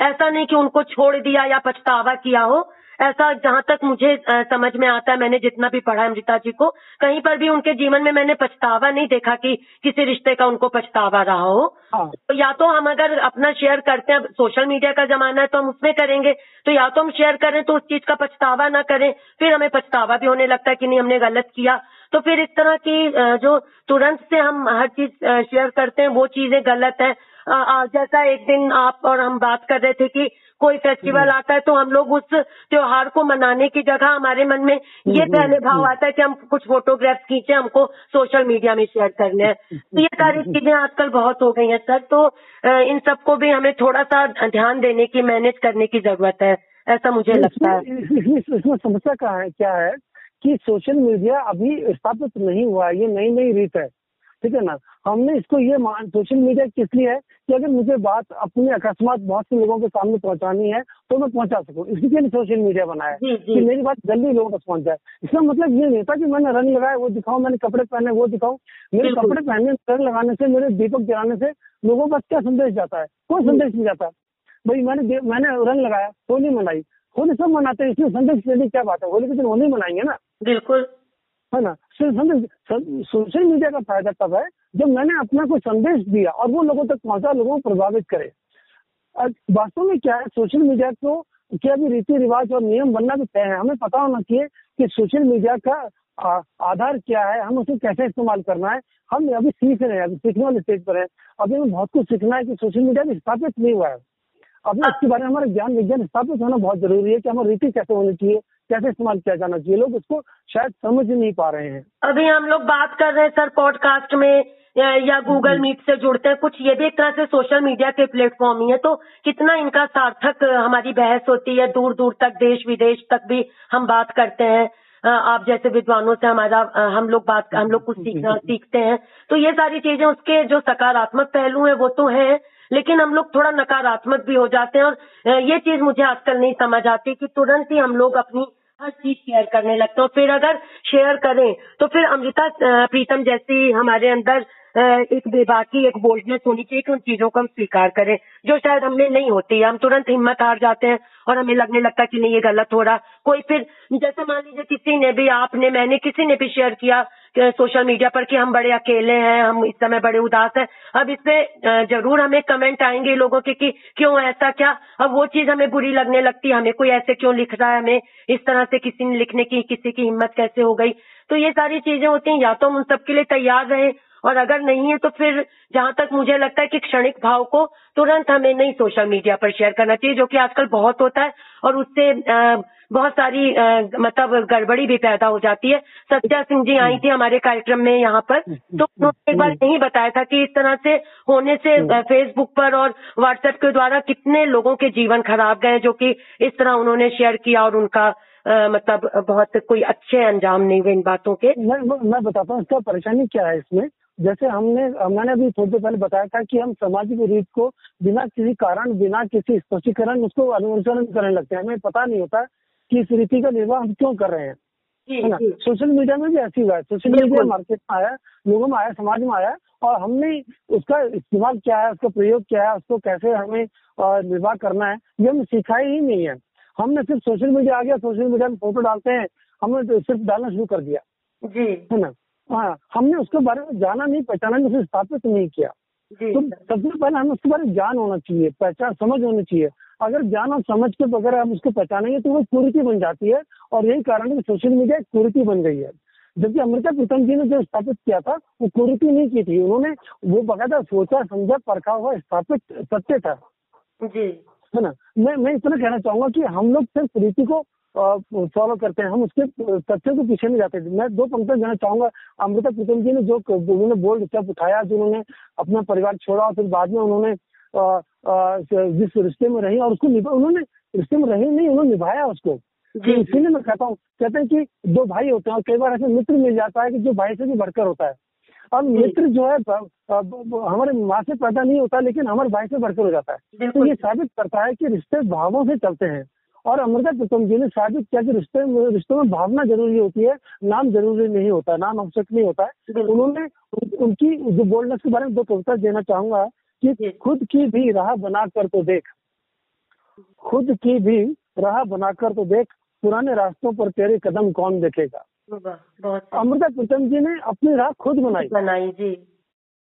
ऐसा नहीं कि उनको छोड़ दिया या पछतावा किया हो। ऐसा जहाँ तक मुझे समझ में आता है मैंने जितना भी पढ़ा अमृता जी को कहीं पर भी उनके जीवन में मैंने पछतावा नहीं देखा कि किसी रिश्ते का उनको पछतावा रहा हो। हाँ। तो या तो हम अगर अपना शेयर करते हैं सोशल मीडिया का जमाना है तो हम उसमें करेंगे तो या तो हम शेयर करें तो उस चीज़ का पछतावा ना करें फिर हमें पछतावा भी होने लगता है कि नहीं हमने गलत किया। तो फिर इस तरह की जो तुरंत से हम हर चीज़ शेयर करते हैं वो चीज़ें गलत है। जैसा एक दिन आप और हम बात कर रहे थे कि कोई फेस्टिवल हम्म। आता है तो हम लोग उस त्योहार को मनाने की जगह हमारे मन में ये हम्म, पहले भाव हम्म, आता है कि हम कुछ फोटोग्राफ खींचे हमको सोशल मीडिया में शेयर करने हैं तो ये सारी चीज़ें आजकल बहुत हो गई हैं सर। तो इन सबको भी हमें थोड़ा सा ध्यान देने की मैनेज करने की ज़रूरत है ऐसा मुझे लगता है। इसमें समस्या कहा है क्या है कि सोशल मीडिया अभी स्थापित नहीं हुआ ये नई नई रीत है। ठीक है ना? हमने इसको ये मान सोशल मीडिया किस लिए है कि अगर मुझे बात अपनी अकस्मात बहुत से लोगों के सामने पहुंचानी है तो मैं पहुँचा सकूँ। इसके लिए सोशल मीडिया बनाया कि मेरी बात जल्दी लोगों तक पहुँच जाए। इसका मतलब ये नहीं था कि मैंने रंग लगाया वो दिखाऊँ मैंने कपड़े पहने वो दिखाऊँ मेरे कपड़े पहनने रंग लगाने से मेरे दीपक जलाने से लोगों का क्या संदेश जाता है? कोई संदेश नहीं जाता। भाई मैंने मैंने रंग लगाया होली मनाई। होली सब मनाते हैं इसमें संदेश देने क्या बात है? होली के दिन होली मनाएँगे ना? बिल्कुल। है ना? सोशल मीडिया का फ़ायदा तब है जब मैंने अपना कोई संदेश दिया और वो लोगों तक पहुँचा लोगों को प्रभावित करे। वास्तव में क्या है? सोशल मीडिया को क्या भी रीति रिवाज और नियम बनना भी तय है। हमें पता होना चाहिए कि सोशल मीडिया का आधार क्या है? हम उसे कैसे इस्तेमाल करना है? हम अभी सीख रहे हैं अभी सीखने वाले स्टेज पर है। अभी हमें बहुत कुछ सीखना है कि सोशल मीडिया भी स्थापित नहीं हुआ है। अभी इसके बारे में हमारा ज्ञान विज्ञान स्थापित होना बहुत ज़रूरी है कि हमारी रीति कैसे होनी चाहिए। कैसे इस्तेमाल किया जाना चाहिए? लोग उसको शायद समझ ही नहीं पा रहे हैं। अभी हम लोग बात कर रहे हैं सर पॉडकास्ट में या गूगल मीट से जुड़ते हैं। कुछ ये भी एक तरह से सोशल मीडिया के प्लेटफॉर्म ही है तो कितना इनका सार्थक हमारी बहस होती है? दूर दूर तक देश विदेश तक भी हम बात करते हैं। आप जैसे विद्वानों से हमारा हम लोग बात हम लोग कुछ सीखना सीखते हैं। तो ये सारी चीज़ें उसके जो सकारात्मक पहलू है वो तो है। लेकिन हम लोग थोड़ा नकारात्मक भी हो जाते हैं और ये चीज़ मुझे आजकल नहीं समझ आती कि तुरंत ही हम लोग अपनी हर चीज़ शेयर करने लगते हैं। फिर अगर शेयर करें तो फिर अमृता प्रीतम जैसी हमारे अंदर एक बेबाकी, एक बोल्डनेस होनी चाहिए कि उन चीज़ों को हम स्वीकार करें, जो शायद हमें नहीं होती। हम तुरंत हिम्मत हार जाते हैं और हमें लगने लगता है कि नहीं, ये गलत हो रहा। कोई फिर, जैसे मान लीजिए किसी ने भी, आपने, मैंने किसी ने भी शेयर किया सोशल मीडिया पर कि हम बड़े अकेले हैं, हम इस समय बड़े उदास हैं। अब इसमें ज़रूर हमें कमेंट आएँगे लोगों के कि क्यों ऐसा, क्या? अब वो चीज़ हमें बुरी लगने लगती है। हमें कोई ऐसे क्यों लिख रहा है? हमें इस तरह से किसी ने लिखने की, किसी की हिम्मत कैसे हो गई? तो ये सारी चीज़ें होती हैं। या तो हम उन सबके लिए तैयार रहे और अगर नहीं है तो फिर जहाँ तक मुझे लगता है कि क्षणिक भाव को तुरंत हमें नहीं सोशल मीडिया पर शेयर करना चाहिए, जो कि आजकल बहुत होता है और उससे बहुत सारी मतलब गड़बड़ी भी पैदा हो जाती है। सत्या सिंह जी आई थी हमारे कार्यक्रम में यहाँ पर तो उन्होंने एक बार यही बताया था कि इस तरह से होने से फेसबुक पर और व्हाट्सएप के द्वारा कितने लोगों के जीवन खराब गए, जो कि इस तरह उन्होंने शेयर किया और उनका मतलब बहुत कोई अच्छे अंजाम नहीं हुए इन बातों के। मैं मैं बताता हूँ, इसका परेशानी क्या है इसमें? जैसे हमने मैंने अभी थोड़ी देर पहले बताया था कि हम सामाजिक रीत को बिना किसी कारण बिना किसी स्पष्टीकरण उसको अनुसरण करने लगते हैं। हमें पता नहीं होता कि इस रीति का निर्वाह हम क्यों कर रहे हैं। है ना? सोशल मीडिया में भी ऐसी हुआ है। सोशल मीडिया मार्केट में आया लोगों में आया समाज में आया और हमने उसका इस्तेमाल क्या है उसका प्रयोग क्या है उसको कैसे हमें निर्वाह करना है ये हमें सिखाया ही नहीं है। हमने सिर्फ़ सोशल मीडिया आ गया सोशल मीडिया में फ़ोटो डालते हैं हमने तो सिर्फ़ डालना शुरू कर दिया। है ना? हाँ हमने उसके बारे में जाना नहीं पहचाना नहीं उसे स्थापित नहीं किया। तो सबसे पहले हमें उसके बारे में ज्ञान होना चाहिए पहचान समझ होनी चाहिए। अगर ज्ञान और समझ के बगैर हम उसको पहचानेंगे तो वो कुरीति बन जाती है और यही कारण है कि सोशल मीडिया एक कुरीति बन गई है। जबकि अमृता प्रीतम जी ने जो स्थापित किया था वो कुरीति नहीं की थी। उन्होंने वो बकायदा सोचा समझा परखा हुआ स्थापित सत्य था। जी। है ना? मैं मैं इतना कहना चाहूँगा कि हम लोग सिर्फ़ रीति को फॉलो करते हैं। हम उसके तथ्य के पीछे नहीं जाते। मैं दो पंक्ति देना चाहूँगा। अमृता प्रीतम जी ने जो उन्होंने बोल्ड स्टेप उठाया जो उन्होंने अपना परिवार छोड़ा और फिर बाद में उन्होंने जिस रिश्ते में रही और उसको उन्होंने रिश्ते में रही नहीं उन्होंने निभाया उसको। इसीलिए मैं कहता हूँ कहते हैं कि दो भाई होते हैं और कई बार ऐसे मित्र मिल जाता है कि जो भाई से भी बढ़कर होता है। अब मित्र जो है हमारे माँ से पैदा नहीं होता लेकिन हमारे भाई से बढ़कर हो जाता है। तो ये साबित करता है कि रिश्ते भावों से चलते हैं। और अमृता प्रीतम जी ने साबित किया कि रिश्ते रिश्तों में भावना ज़रूरी होती है नाम ज़रूरी नहीं होता नाम आवश्यक नहीं होता है। उन्होंने उनकी जो बोल्डनेस के बारे में दो कविता देना चाहूँगा कि खुद की भी राह बनाकर तो देख। खुद की भी राह बनाकर तो देख पुराने रास्तों पर तेरे कदम कौन देखेगा? अमृता प्रीतम जी ने अपनी राह खुद बनाई। बनाई जी।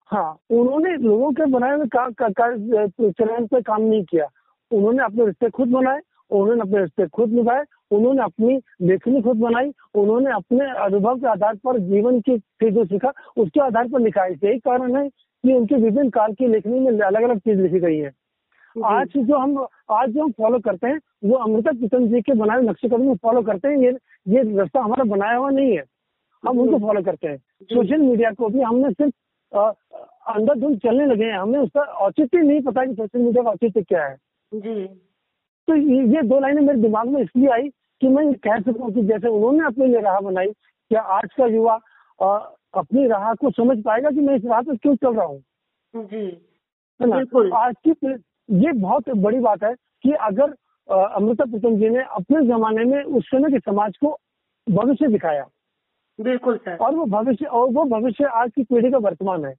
हाँ उन्होंने लोगों के बनाए हुए चरण पे काम नहीं किया। उन्होंने अपने रिश्ते खुद बनाए उन्होंने अपने रिश्ते खुद निभाए उन्होंने अपनी लेखनी खुद बनाई उन्होंने अपने अनुभव के आधार पर जीवन की फिर जो सीखा उसके आधार पर लिखा है। यही कारण है कि उनके विभिन्न काल की लेखनी में अलग अलग चीज़ लिखी गई है। आज जो हम आज जो हम फॉलो करते हैं वो अमृता प्रीतम जी के बनाए नक्शे कदम फॉलो करते हैं ये ये रास्ता हमारा बनाया हुआ नहीं है। हम उनको फॉलो करते हैं। सोशल मीडिया को भी हमने सिर्फ़ अंदर अंधाधुंध चलने लगे हैं। हमें उसका औचित्य नहीं पता कि सोशल मीडिया का औचित्य क्या है। जी। तो ये दो लाइनें मेरे दिमाग में इसलिए आई कि मैं कह सकूँ कि जैसे उन्होंने अपने लिए राह बनाई क्या आज का युवा अपनी राह को समझ पाएगा कि मैं इस राह पर क्यों चल रहा हूँ? है ना? आज की ये बहुत बड़ी बात है कि अगर अमृता प्रीतम जी ने अपने जमाने में उस समय के समाज को भविष्य दिखाया। बिल्कुल सर। और वो भविष्य और वो भविष्य आज की पीढ़ी का वर्तमान है।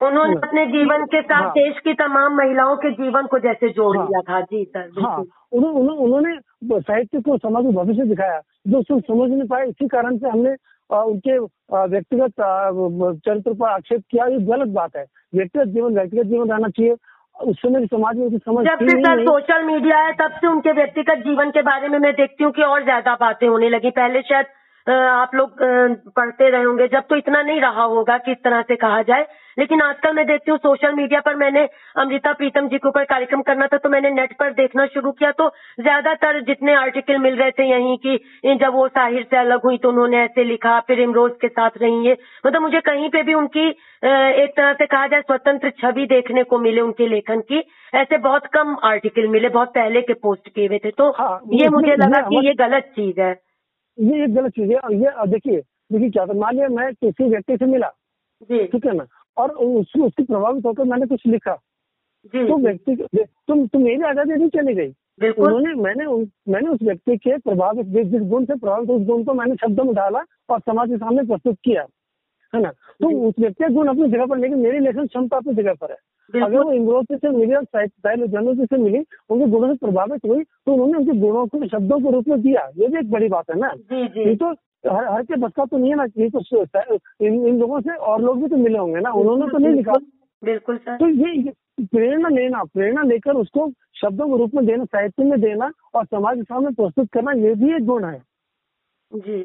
उन्होंने अपने जीवन के साथ हाँ, देश की तमाम महिलाओं के जीवन को जैसे जोड़ हाँ, दिया था। जी सर हाँ। उन्होंने उन्होंने साहित्य को समाज को भविष्य दिखाया। जो उसको समझ नहीं पाए इसी कारण से हमने उनके व्यक्तिगत चरित्र पर आक्षेप किया। ये गलत बात है। व्यक्तिगत जीवन व्यक्तिगत जीवन रहना चाहिए। उस समय समाज में उनकी समझ जब से सर सोशल मीडिया है तब से उनके व्यक्तिगत जीवन के बारे में मैं देखती हूँ कि और ज़्यादा बातें होने लगी। पहले शायद आप लोग पढ़ते रहे होंगे। जब तो इतना नहीं रहा होगा कि इस तरह से कहा जाए। लेकिन आजकल मैं देखती हूँ सोशल मीडिया पर मैंने अमृता प्रीतम जी के ऊपर कार्यक्रम करना था तो मैंने नेट पर देखना शुरू किया तो ज़्यादातर जितने आर्टिकल मिल रहे थे यहीं की जब वो साहिर से अलग हुई तो उन्होंने ऐसे लिखा फिर इमरोज के साथ रही है। मतलब मुझे कहीं पे भी उनकी एक तरह से कहा जाए स्वतंत्र छवि देखने को मिले उनके लेखन की ऐसे बहुत कम आर्टिकल मिले बहुत पहले के पोस्ट किए हुए थे तो हाँ, ये मुझे लगा कि ये गलत चीज़ है। ये एक गलत चीज़ है ये देखिए देखिए क्या मान लिया मैं किसी व्यक्ति से मिला ठीक है ना? और उस, उसकी प्रभावित होकर मैंने कुछ लिखा। तो व्यक्ति तुम तुम मेरी आज़ादी नहीं चली गई। उन्होंने मैंने उन, मैंने उस व्यक्ति के प्रभावित जिस गुण से प्रभावित उस गुण को मैंने शब्दों में डाला और समाज के सामने प्रस्तुत किया है ना? तो उस व्यक्ति का गुण अपनी जगह पर लेकिन मेरी लेखन क्षमता अपनी जगह पर है। अगर वो इंग्रोजी से मिली और साइलोजी से मिली उनके गुणों से प्रभावित हुई तो उन्होंने उनके गुणों को शब्दों के रूप में दिया। ये भी एक बड़ी बात है ना? ये तो हर हर के का तो नहीं है ना ये तो इन, इन लोगों से और लोग भी तो मिले होंगे ना उन्होंने तो नहीं लिखा। बिल्कुल सर। तो ये प्रेरणा लेना प्रेरणा लेकर उसको शब्दों के रूप में देना साहित्य में देना और समाज के सामने प्रस्तुत करना ये भी एक गुण है। जी।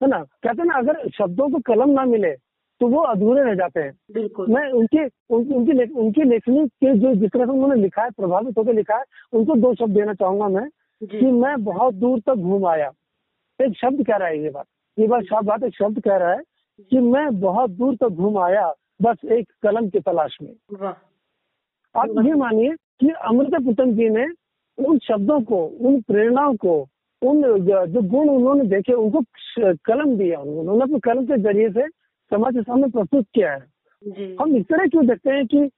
है ना? कहते हैं ना अगर शब्दों को कलम ना मिले तो वो अधूरे रह जाते हैं। बिल्कुल। मैं उनके उनकी उनकी ले, उनकी लेखनी के जो जिस तरह से उन्होंने लिखा है प्रभावित होकर लिखा है उनको दो शब्द देना चाहूँगा मैं कि मैं बहुत दूर तक घूम आया। एक शब्द कह रहा है ये बात। ये बात शायद बात एक शब्द कह रहा है कि मैं बहुत दूर तक घूम आया बस एक कलम की तलाश में। आप ये मानिए कि अमृता पुतम जी ने उन शब्दों को उन प्रेरणाओं को उन जो गुण उन्होंने देखे उनको कलम दिया। उन्होंने अपने कलम के ज़रिए से समाज के सामने प्रस्तुत किया है। हम इस तरह क्यों देखते हैं कि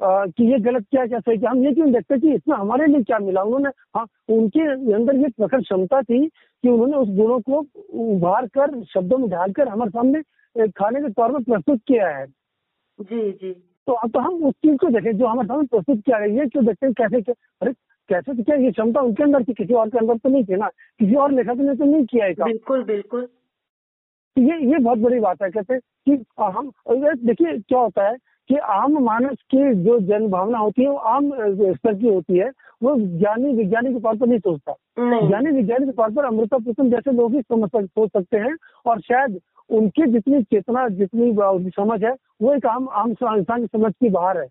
कि ये गलत क्या क्या सही क्या? हम ये क्यों देखते कि इसमें हमारे लिए क्या मिला? उन्होंने हाँ उनके अंदर ये प्रखर क्षमता थी कि उन्होंने उस गुणों को उभार कर शब्दों में ढालकर हमारे सामने खाने के तौर पर प्रस्तुत किया है। जी जी। तो अब तो हम उस चीज़ को देखें जो हमारे सामने प्रस्तुत किया गया ये क्यों देखते हैं कैसे क्या अरे कैसे तो क्या ये क्षमता उनके अंदर थी किसी और के अंदर तो नहीं थी ना किसी और लेखक ने तो नहीं किया है बिल्कुल बिल्कुल। तो ये ये बहुत बड़ी बात है कहते कि हम देखिए क्या होता है कि आम मानस की जो जन भावना होती है वो आम स्तर की होती है वो ज्ञानी विज्ञानी के तौर पर नहीं सोचता। ज्ञानी विज्ञानी के तौर पर अमृता पुतम जैसे लोग ही समझ सोच सकते हैं और शायद उनकी जितनी चेतना जितनी समझ है वो एक आम आम इंसान की समझ की बाहर है।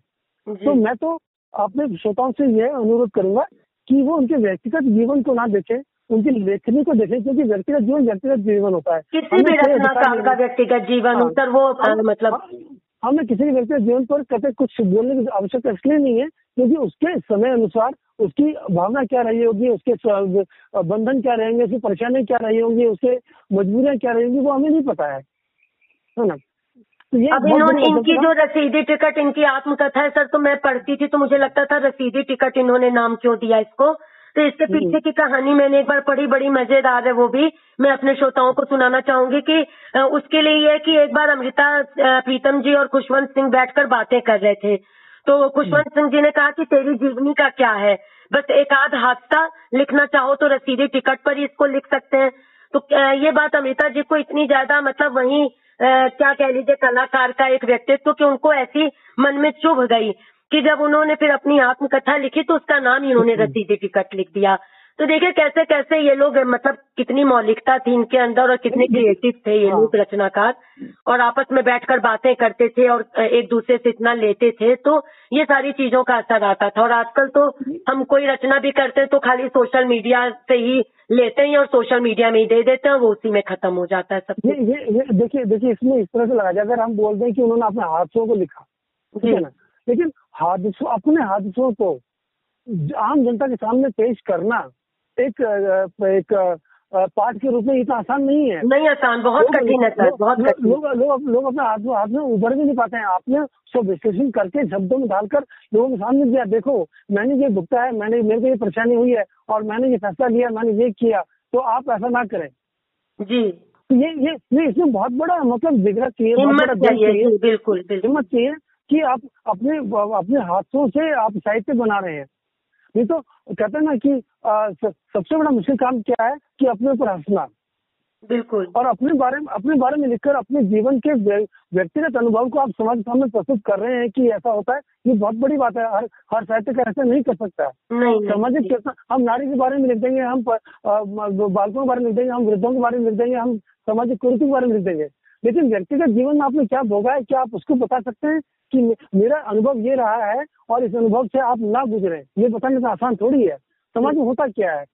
तो मैं तो अपने श्रोताओं से यह अनुरोध करूँगा कि वो उनके व्यक्तिगत जीवन को ना देखें उनकी लेखनी को देखें क्योंकि व्यक्तिगत जीवन व्यक्तिगत जीवन होता है। किसी भी रचनाकार का व्यक्तिगत जीवन हाँ, सर वो मतलब हमें किसी भी व्यक्तिगत जीवन पर कभी कुछ बोलने की आवश्यकता इसलिए नहीं है क्योंकि उसके समय अनुसार उसकी भावना क्या रही होगी उसके बंधन क्या रहेंगे उसकी परेशानी क्या रही होंगी उसके मजबूरियाँ क्या रहेंगी वो हमें नहीं पता है। है ना? तो अब इन्होंने इनकी जो रसीदी टिकट इनकी आत्मकथा है सर तो मैं पढ़ती थी तो मुझे लगता था रसीदी टिकट इन्होंने नाम क्यों दिया इसको? तो इसके हम्म। पीछे की कहानी मैंने एक बार पढ़ी बड़ी मज़ेदार है वो भी। मैं अपने श्रोताओं को सुनाना चाहूँगी कि उसके लिए ये कि एक बार अमृता प्रीतम जी और खुशवंत सिंह बैठकर बातें कर रहे थे। तो खुशवंत सिंह जी ने कहा कि तेरी जीवनी का क्या है? बस एक आध हादसा लिखना चाहो तो रसीदी टिकट पर ही इसको लिख सकते हैं। तो ये बात अमृता जी को इतनी ज़्यादा मतलब वही क्या कह लीजिए कलाकार का एक व्यक्तित्व कि उनको ऐसी मन में चुभ गई। कि जब उन्होंने फिर अपनी आत्मकथा लिखी तो उसका नाम ही उन्होंने। रसीदी टिकट लिख दिया। तो देखिए कैसे कैसे ये लोग मतलब कितनी मौलिकता थी इनके अंदर और कितने क्रिएटिव थे ये लोग हाँ। रचनाकार। और आपस में बैठकर बातें करते थे और एक दूसरे से इतना लेते थे तो ये सारी चीज़ों का असर आता था। और आजकल तो हम कोई रचना भी करते हैं तो खाली सोशल मीडिया से ही लेते हैं और सोशल मीडिया में ही दे देते हैं वो उसी में खत्म हो जाता है सब ये ये, देखिए देखिए इसमें इस तरह से लगा जाए अगर हम बोल दें कि उन्होंने अपने हादसों को लिखा। ठीक है ना? लेकिन हादसों अपने हादसों को आम जनता के सामने पेश करना एक एक पाठ के रूप में इतना आसान नहीं है। नहीं आसान बहुत कठिन है सर बहुत लोग लोग लोग अपने हाथ हाथ में उभर भी नहीं पाते हैं। आपने उसको विश्लेषण करके शब्दों में डालकर लोगों के सामने दिया देखो मैंने ये भुगता है मैंने मेरे को ये परेशानी हुई है और मैंने ये फैसला लिया मैंने ये किया तो आप ऐसा ना करें। जी। ये ये ये इसमें बहुत बड़ा मतलब चाहिए चाहिए बिल्कुल। हिम्मत चाहिए। कि आप अपने अपने हाथों से आप साहित्य बना रहे हैं। नहीं तो कहते हैं ना कि सबसे बड़ा मुश्किल काम क्या है कि अपने ऊपर हंसना। बिल्कुल। और अपने बारे में अपने बारे में लिखकर अपने जीवन के व्यक्तिगत अनुभव को आप समाज के सामने प्रस्तुत कर रहे हैं कि ऐसा होता है ये बहुत बड़ी बात है। हर हर साहित्य ऐसा नहीं कर सकता। सामाजिक चेतना हम नारी के बारे में लिख देंगे हम बालकों के बारे में लिख देंगे हम वृद्धों के बारे में लिख देंगे हम सामाजिक कुरीति के बारे में लिख देंगे। लेकिन व्यक्तिगत जीवन में आपने क्या भोगा है? क्या आप उसको बता सकते हैं कि मेरा अनुभव ये रहा है और इस अनुभव से आप ना गुजरे? ये बताने तो आसान थोड़ी है। समाज में होता क्या है?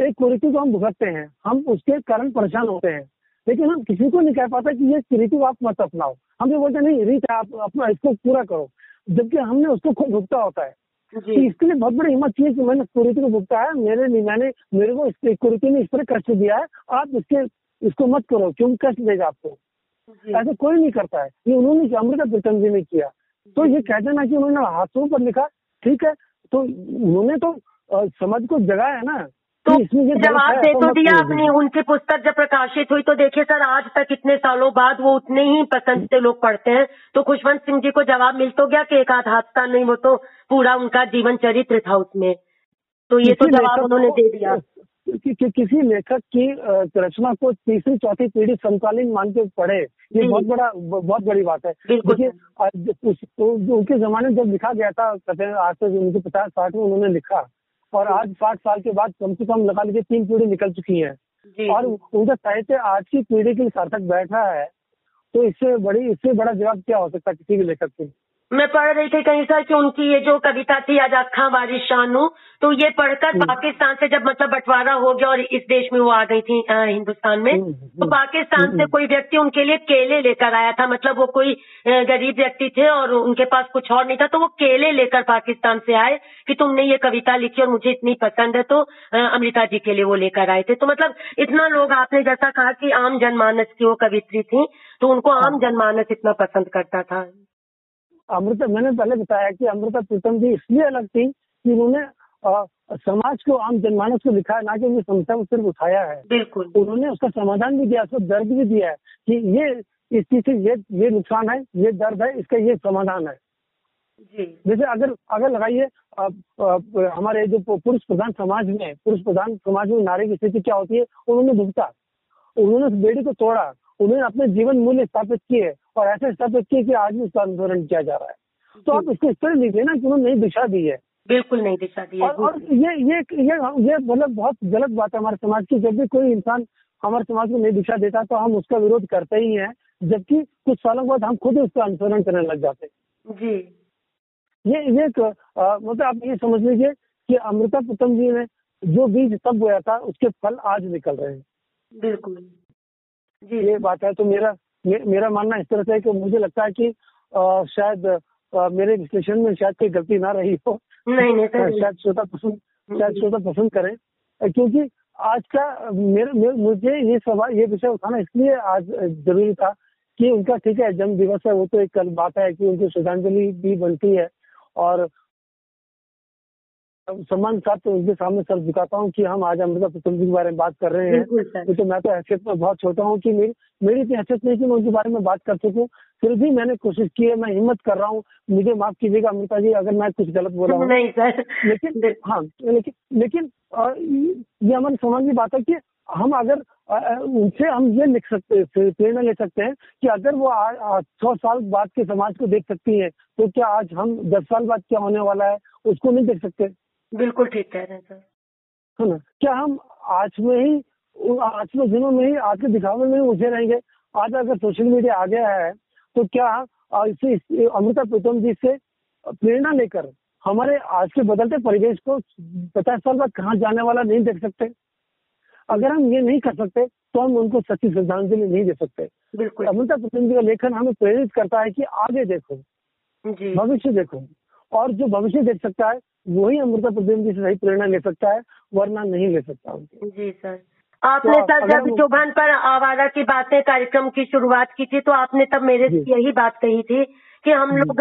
एक कुरीति को हम भुगतते हैं। हम उसके कारण परेशान होते हैं। लेकिन हम किसी को नहीं कह पाते कि ये रीति आप मत अपनाओ। हम ये बोलते नहीं रीत आप अपना इसको पूरा करो। जबकि हमने उसको खुद भुगता होता है। तो इसके लिए बहुत बड़ी हिम्मत चाहिए कि मैंने कुरीति को भुगता है। मेरे लिए मैंने मेरे को इस कुरीति ने इस तरह कष्ट दिया है। आप इसके इसको मत करो। क्यों? कष्ट देगा आपको? ऐसा कोई नहीं करता है। ये उन्होंने अमृता प्रीतम जी ने किया। तो ये कह देना कि उन्होंने हाथों पर लिखा ठीक है? तो उन्होंने तो समझ को जगाया ना। तो जवाब दे तो दिया अपनी उनकी पुस्तक जब प्रकाशित हुई तो देखिए सर आज तक इतने सालों बाद वो उतने ही पसंद से लोग पढ़ते हैं। तो खुशवंत सिंह जी को जवाब मिल तो गया कि एक आध हादसा नहीं वो तो पूरा उनका जीवन चरित्र था उसमें। तो ये तो जवाब उन्होंने दे दिया। कि, कि, किसी लेखक की रचना को तीसरी चौथी पीढ़ी समकालीन मान के पढ़े ये बहुत बड़ा बहुत बड़ी बात है। देखिए उनके जमाने जब लिखा गया था कहते हैं आज से उनके पचास साठ में उन्होंने लिखा और आज साठ साल के बाद कम से कम लगा लीजिए तीन पीढ़ी निकल चुकी है। और उनका साहित्य आज की पीढ़ी के लिए सार्थक बैठा है तो इससे बड़ी इससे बड़ा जवाब क्या हो सकता है किसी भी लेखक के मैं पढ़ रही थी कहीं सर कि उनकी ये जो कविता थी आज अखा बारिश शानू तो ये पढ़कर हम्म। पाकिस्तान से जब मतलब बंटवारा हो गया और इस देश में वो आ गई थी आ, हिंदुस्तान में हम्म, तो हम्म, पाकिस्तान से कोई व्यक्ति उनके लिए केले लेकर आया था? मतलब वो कोई गरीब व्यक्ति थे और उनके पास कुछ और नहीं था तो वो केले लेकर पाकिस्तान से आए कि तुमने ये कविता लिखी और मुझे इतनी पसंद है तो अमृता जी के लिए वो लेकर आए थे। तो मतलब इतना लोग आपने जैसा कहा कि आम जनमानस की वो कवित्री थी तो उनको आम हाँ। जनमानस इतना पसंद करता था। अमृता मैंने पहले बताया कि अमृता प्रीतम जी इसलिए अलग थी कि उन्होंने समाज को आम जनमानस को लिखा है ना कि उन्हें समस्या को सिर्फ़ उठाया है। बिल्कुल। उन्होंने उसका समाधान भी दिया उसको दर्द भी दिया है कि ये इस चीज़ से ये ये नुकसान है ये दर्द है इसका ये समाधान है। जी। जैसे अगर अगर लगाइए हमारे जो पुरुष प्रधान समाज में पुरुष प्रधान समाज में नारी की स्थिति क्या होती है? उन्होंने भुगता उन्होंने उस बेड़ी को तोड़ा उन्होंने अपने जीवन मूल्य स्थापित किए और ऐसे स्थापित किए कि आज भी उसका अनुसरण किया जा रहा है। तो आप इसको इस तरह लीजिए ना कि उन्होंने नई दिशा दी है। बिल्कुल नहीं दिशा दी है और, और ये ये ये ये मतलब बहुत गलत बात है हमारे समाज की। जब भी कोई इंसान हमारे समाज को नई दिशा देता तो हम उसका विरोध करते ही हैं जबकि कुछ सालों बाद हम खुद उसका अनुसरण करने लग जाते हैं। जी। ये ये मतलब आप ये समझ लीजिए कि अमृता पुतम जी ने जो बीज तब बोया था उसके फल आज निकल रहे हैं। बिल्कुल। जी। ये बात है तो मेरा मे, मेरा मानना इस तरह से है कि मुझे लगता है कि आ, शायद आ, मेरे विश्लेषण में शायद कोई गलती ना रही हो। नहीं नहीं शायद श्रोता पसंद शायद श्रोता पसंद करें। क्योंकि आज का मेरे, मेरे मुझे ये सवाल ये विषय उठाना इसलिए आज ज़रूरी था कि उनका ठीक है जन्म दिवस है वो तो एक कल बात है कि उनकी श्रद्धांजलि भी बनती है। और सम्मान साथ तो उनके सामने सर झुकाता हूँ कि हम आज अमृता प्रीतम जी के बारे में बात कर रहे हैं। तो मैं तो हैसियत में बहुत छोटा हूँ कि मेरी मेरी इतनी हैसियत नहीं कि मैं उनके बारे में बात कर सकूँ। फिर भी मैंने कोशिश की है मैं हिम्मत कर रहा हूँ। मुझे माफ़ कीजिएगा अमृता जी अगर मैं कुछ गलत बोला हूँ। लेकिन हाँ लेकिन लेकिन ये हमारे समाज की बात है कि हम अगर उनसे हम ये लिख सकते प्रेरणा ले सकते हैं कि अगर वो सौ साल बाद के समाज को देख सकती है तो क्या आज हम दस साल बाद क्या होने वाला है उसको नहीं देख सकते? बिल्कुल ठीक कह रहे हैं सर। है ना? क्या हम आज में ही आज के दिनों में ही आज के दिखावे में ही उलझे रहेंगे? आज अगर सोशल मीडिया आ गया है तो क्या इसे अमृता प्रीतम जी से प्रेरणा लेकर हमारे आज के बदलते परिवेश को पचास साल बाद कहाँ जाने वाला नहीं देख सकते? अगर हम ये नहीं कर सकते तो हम उनको सच्ची श्रद्धांजलि नहीं दे सकते। बिल्कुल। अमृता प्रीतम जी का लेखन हमें प्रेरित करता है कि आगे देखो भविष्य देखो। और जो भविष्य देख सकता है वही अमृता प्रदेश जी से सही प्रेरणा ले सकता है वरना नहीं ले सकता जी सर। आपने तो सर जब चौहान पर आवारा की बातें कार्यक्रम की शुरुआत की थी तो आपने तब मेरे से यही बात कही थी कि हम लोग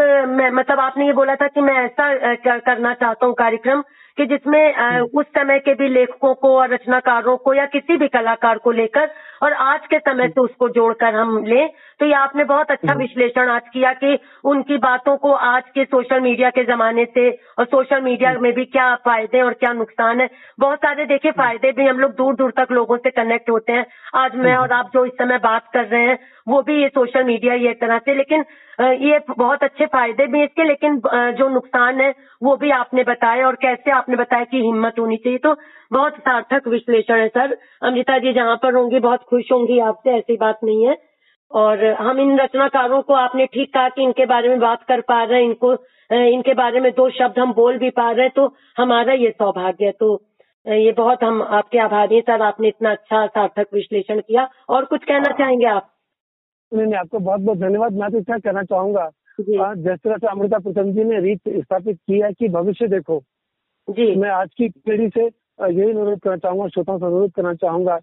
मतलब आपने ये बोला था कि मैं ऐसा करना चाहता हूँ कार्यक्रम कि जिसमें। उस समय के भी लेखकों को और रचनाकारों को या किसी भी कलाकार को लेकर और आज के समय से उसको जोड़कर हम लें। तो ये आपने बहुत अच्छा हम्म। विश्लेषण आज किया कि उनकी बातों को आज के सोशल मीडिया के जमाने से और सोशल मीडिया हम्म। में भी क्या फ़ायदे और क्या नुकसान है। बहुत सारे देखिए फ़ायदे भी हम लोग दूर दूर तक लोगों से कनेक्ट होते हैं। आज मैं और आप जो इस समय बात कर रहे हैं वो भी ये सोशल मीडिया ये तरह से लेकिन ये बहुत अच्छे फ़ायदे भी इसके लेकिन जो नुकसान है वो भी आपने बताया और कैसे आपने बताया कि हिम्मत होनी चाहिए तो बहुत सार्थक विश्लेषण है सर। अमृता जी जहाँ पर होंगी बहुत खुश होंगी आपसे ऐसी बात नहीं है। और हम इन रचनाकारों को आपने ठीक कहा कि इनके बारे में बात कर पा रहे हैं इनको इनके बारे में दो शब्द हम बोल भी पा रहे हैं तो हमारा ये सौभाग्य है। तो ये बहुत हम आपके आभारी हैं सर आपने इतना अच्छा सार्थक विश्लेषण किया। और कुछ कहना चाहेंगे आप? नहीं नहीं आपको बहुत बहुत धन्यवाद। मैं तो इतना कहना चाहूँगा। जिस तरह से अमृता प्रथम जी ने रीत स्थापित की है कि भविष्य देखो। जी। मैं आज की पीढ़ी से यही अनुरोध करना चाहूँगा श्रोताओं से अनुरोध करना चाहूँगा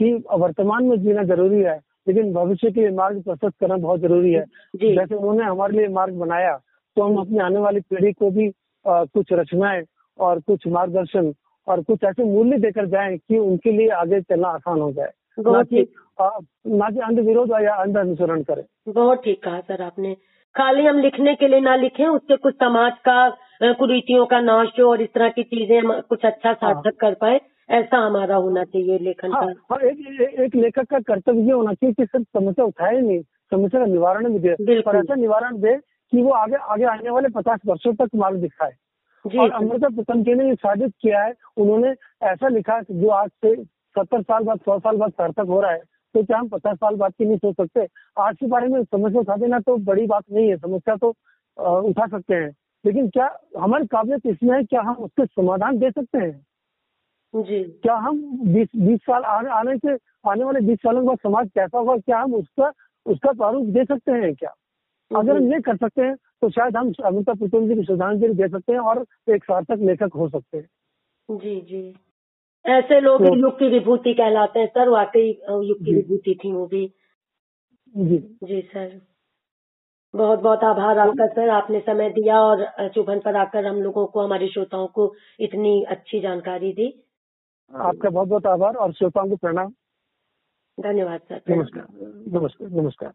कि वर्तमान में जीना ज़रूरी है लेकिन भविष्य के लिए मार्ग प्रस्तुत करना बहुत ज़रूरी है। जैसे उन्होंने हमारे लिए मार्ग बनाया तो हम अपनी आने वाली पीढ़ी को भी आ, कुछ रचनाएँ और कुछ मार्गदर्शन और कुछ ऐसे मूल्य देकर जाएँ कि उनके लिए आगे चलना आसान हो जाए। बहुत ठीक आ, ना कि अंध विरोध या अंध अनुसरण करें। बहुत ठीक कहा सर आपने। खाली हम लिखने के लिए ना लिखें उससे कुछ समाज का कुरीतियों का नाश हो और इस तरह की चीज़ें हम कुछ अच्छा सार्थक कर पाए ऐसा हमारा होना चाहिए लेखन हाँ का। और एक, एक एक लेखक का कर्तव्य ये होना चाहिए कि सिर्फ़ समस्या उठाए नहीं समस्या का निवारण भी दे। और ऐसा निवारण दे कि वो आगे आगे आने वाले पचास वर्षों तक मार्ग दिखाए। और अमृता प्रीतम जी ने ये साबित किया है उन्होंने ऐसा लिखा जो आज से सत्तर साल बाद सौ साल बाद सार्थक हो रहा है तो क्या हम पचास साल बाद की नहीं सोच सकते? आज के बारे में समस्या उठा देना तो बड़ी बात नहीं है समस्या तो उठा सकते हैं। लेकिन क्या हमारी काबिलियत इसमें है क्या हम उसके समाधान दे सकते हैं? जी। क्या हम बीस बीस साल आने आने से आने वाले बीस सालों के बाद समाज कैसा होगा क्या हम उसका उसका प्रारूप दे सकते हैं क्या? अगर हम ये कर सकते हैं तो शायद हम अमिताभ प्रीतम जी को श्रद्धांजलि दे सकते हैं और एक सार्थक लेखक हो सकते हैं। जी जी। ऐसे लोग तो- युग की विभूति कहलाते हैं सर वाकई युग की विभूति थी वो भी। जी। जी सर। बहुत बहुत आभार आपका सर आपने समय दिया और चुभन पर आकर हम लोगों को हमारे श्रोताओं को इतनी अच्छी जानकारी दी। आपका बहुत बहुत आभार और श्रोताओं को प्रणाम। धन्यवाद सर। नमस्कार नमस्कार नमस्कार।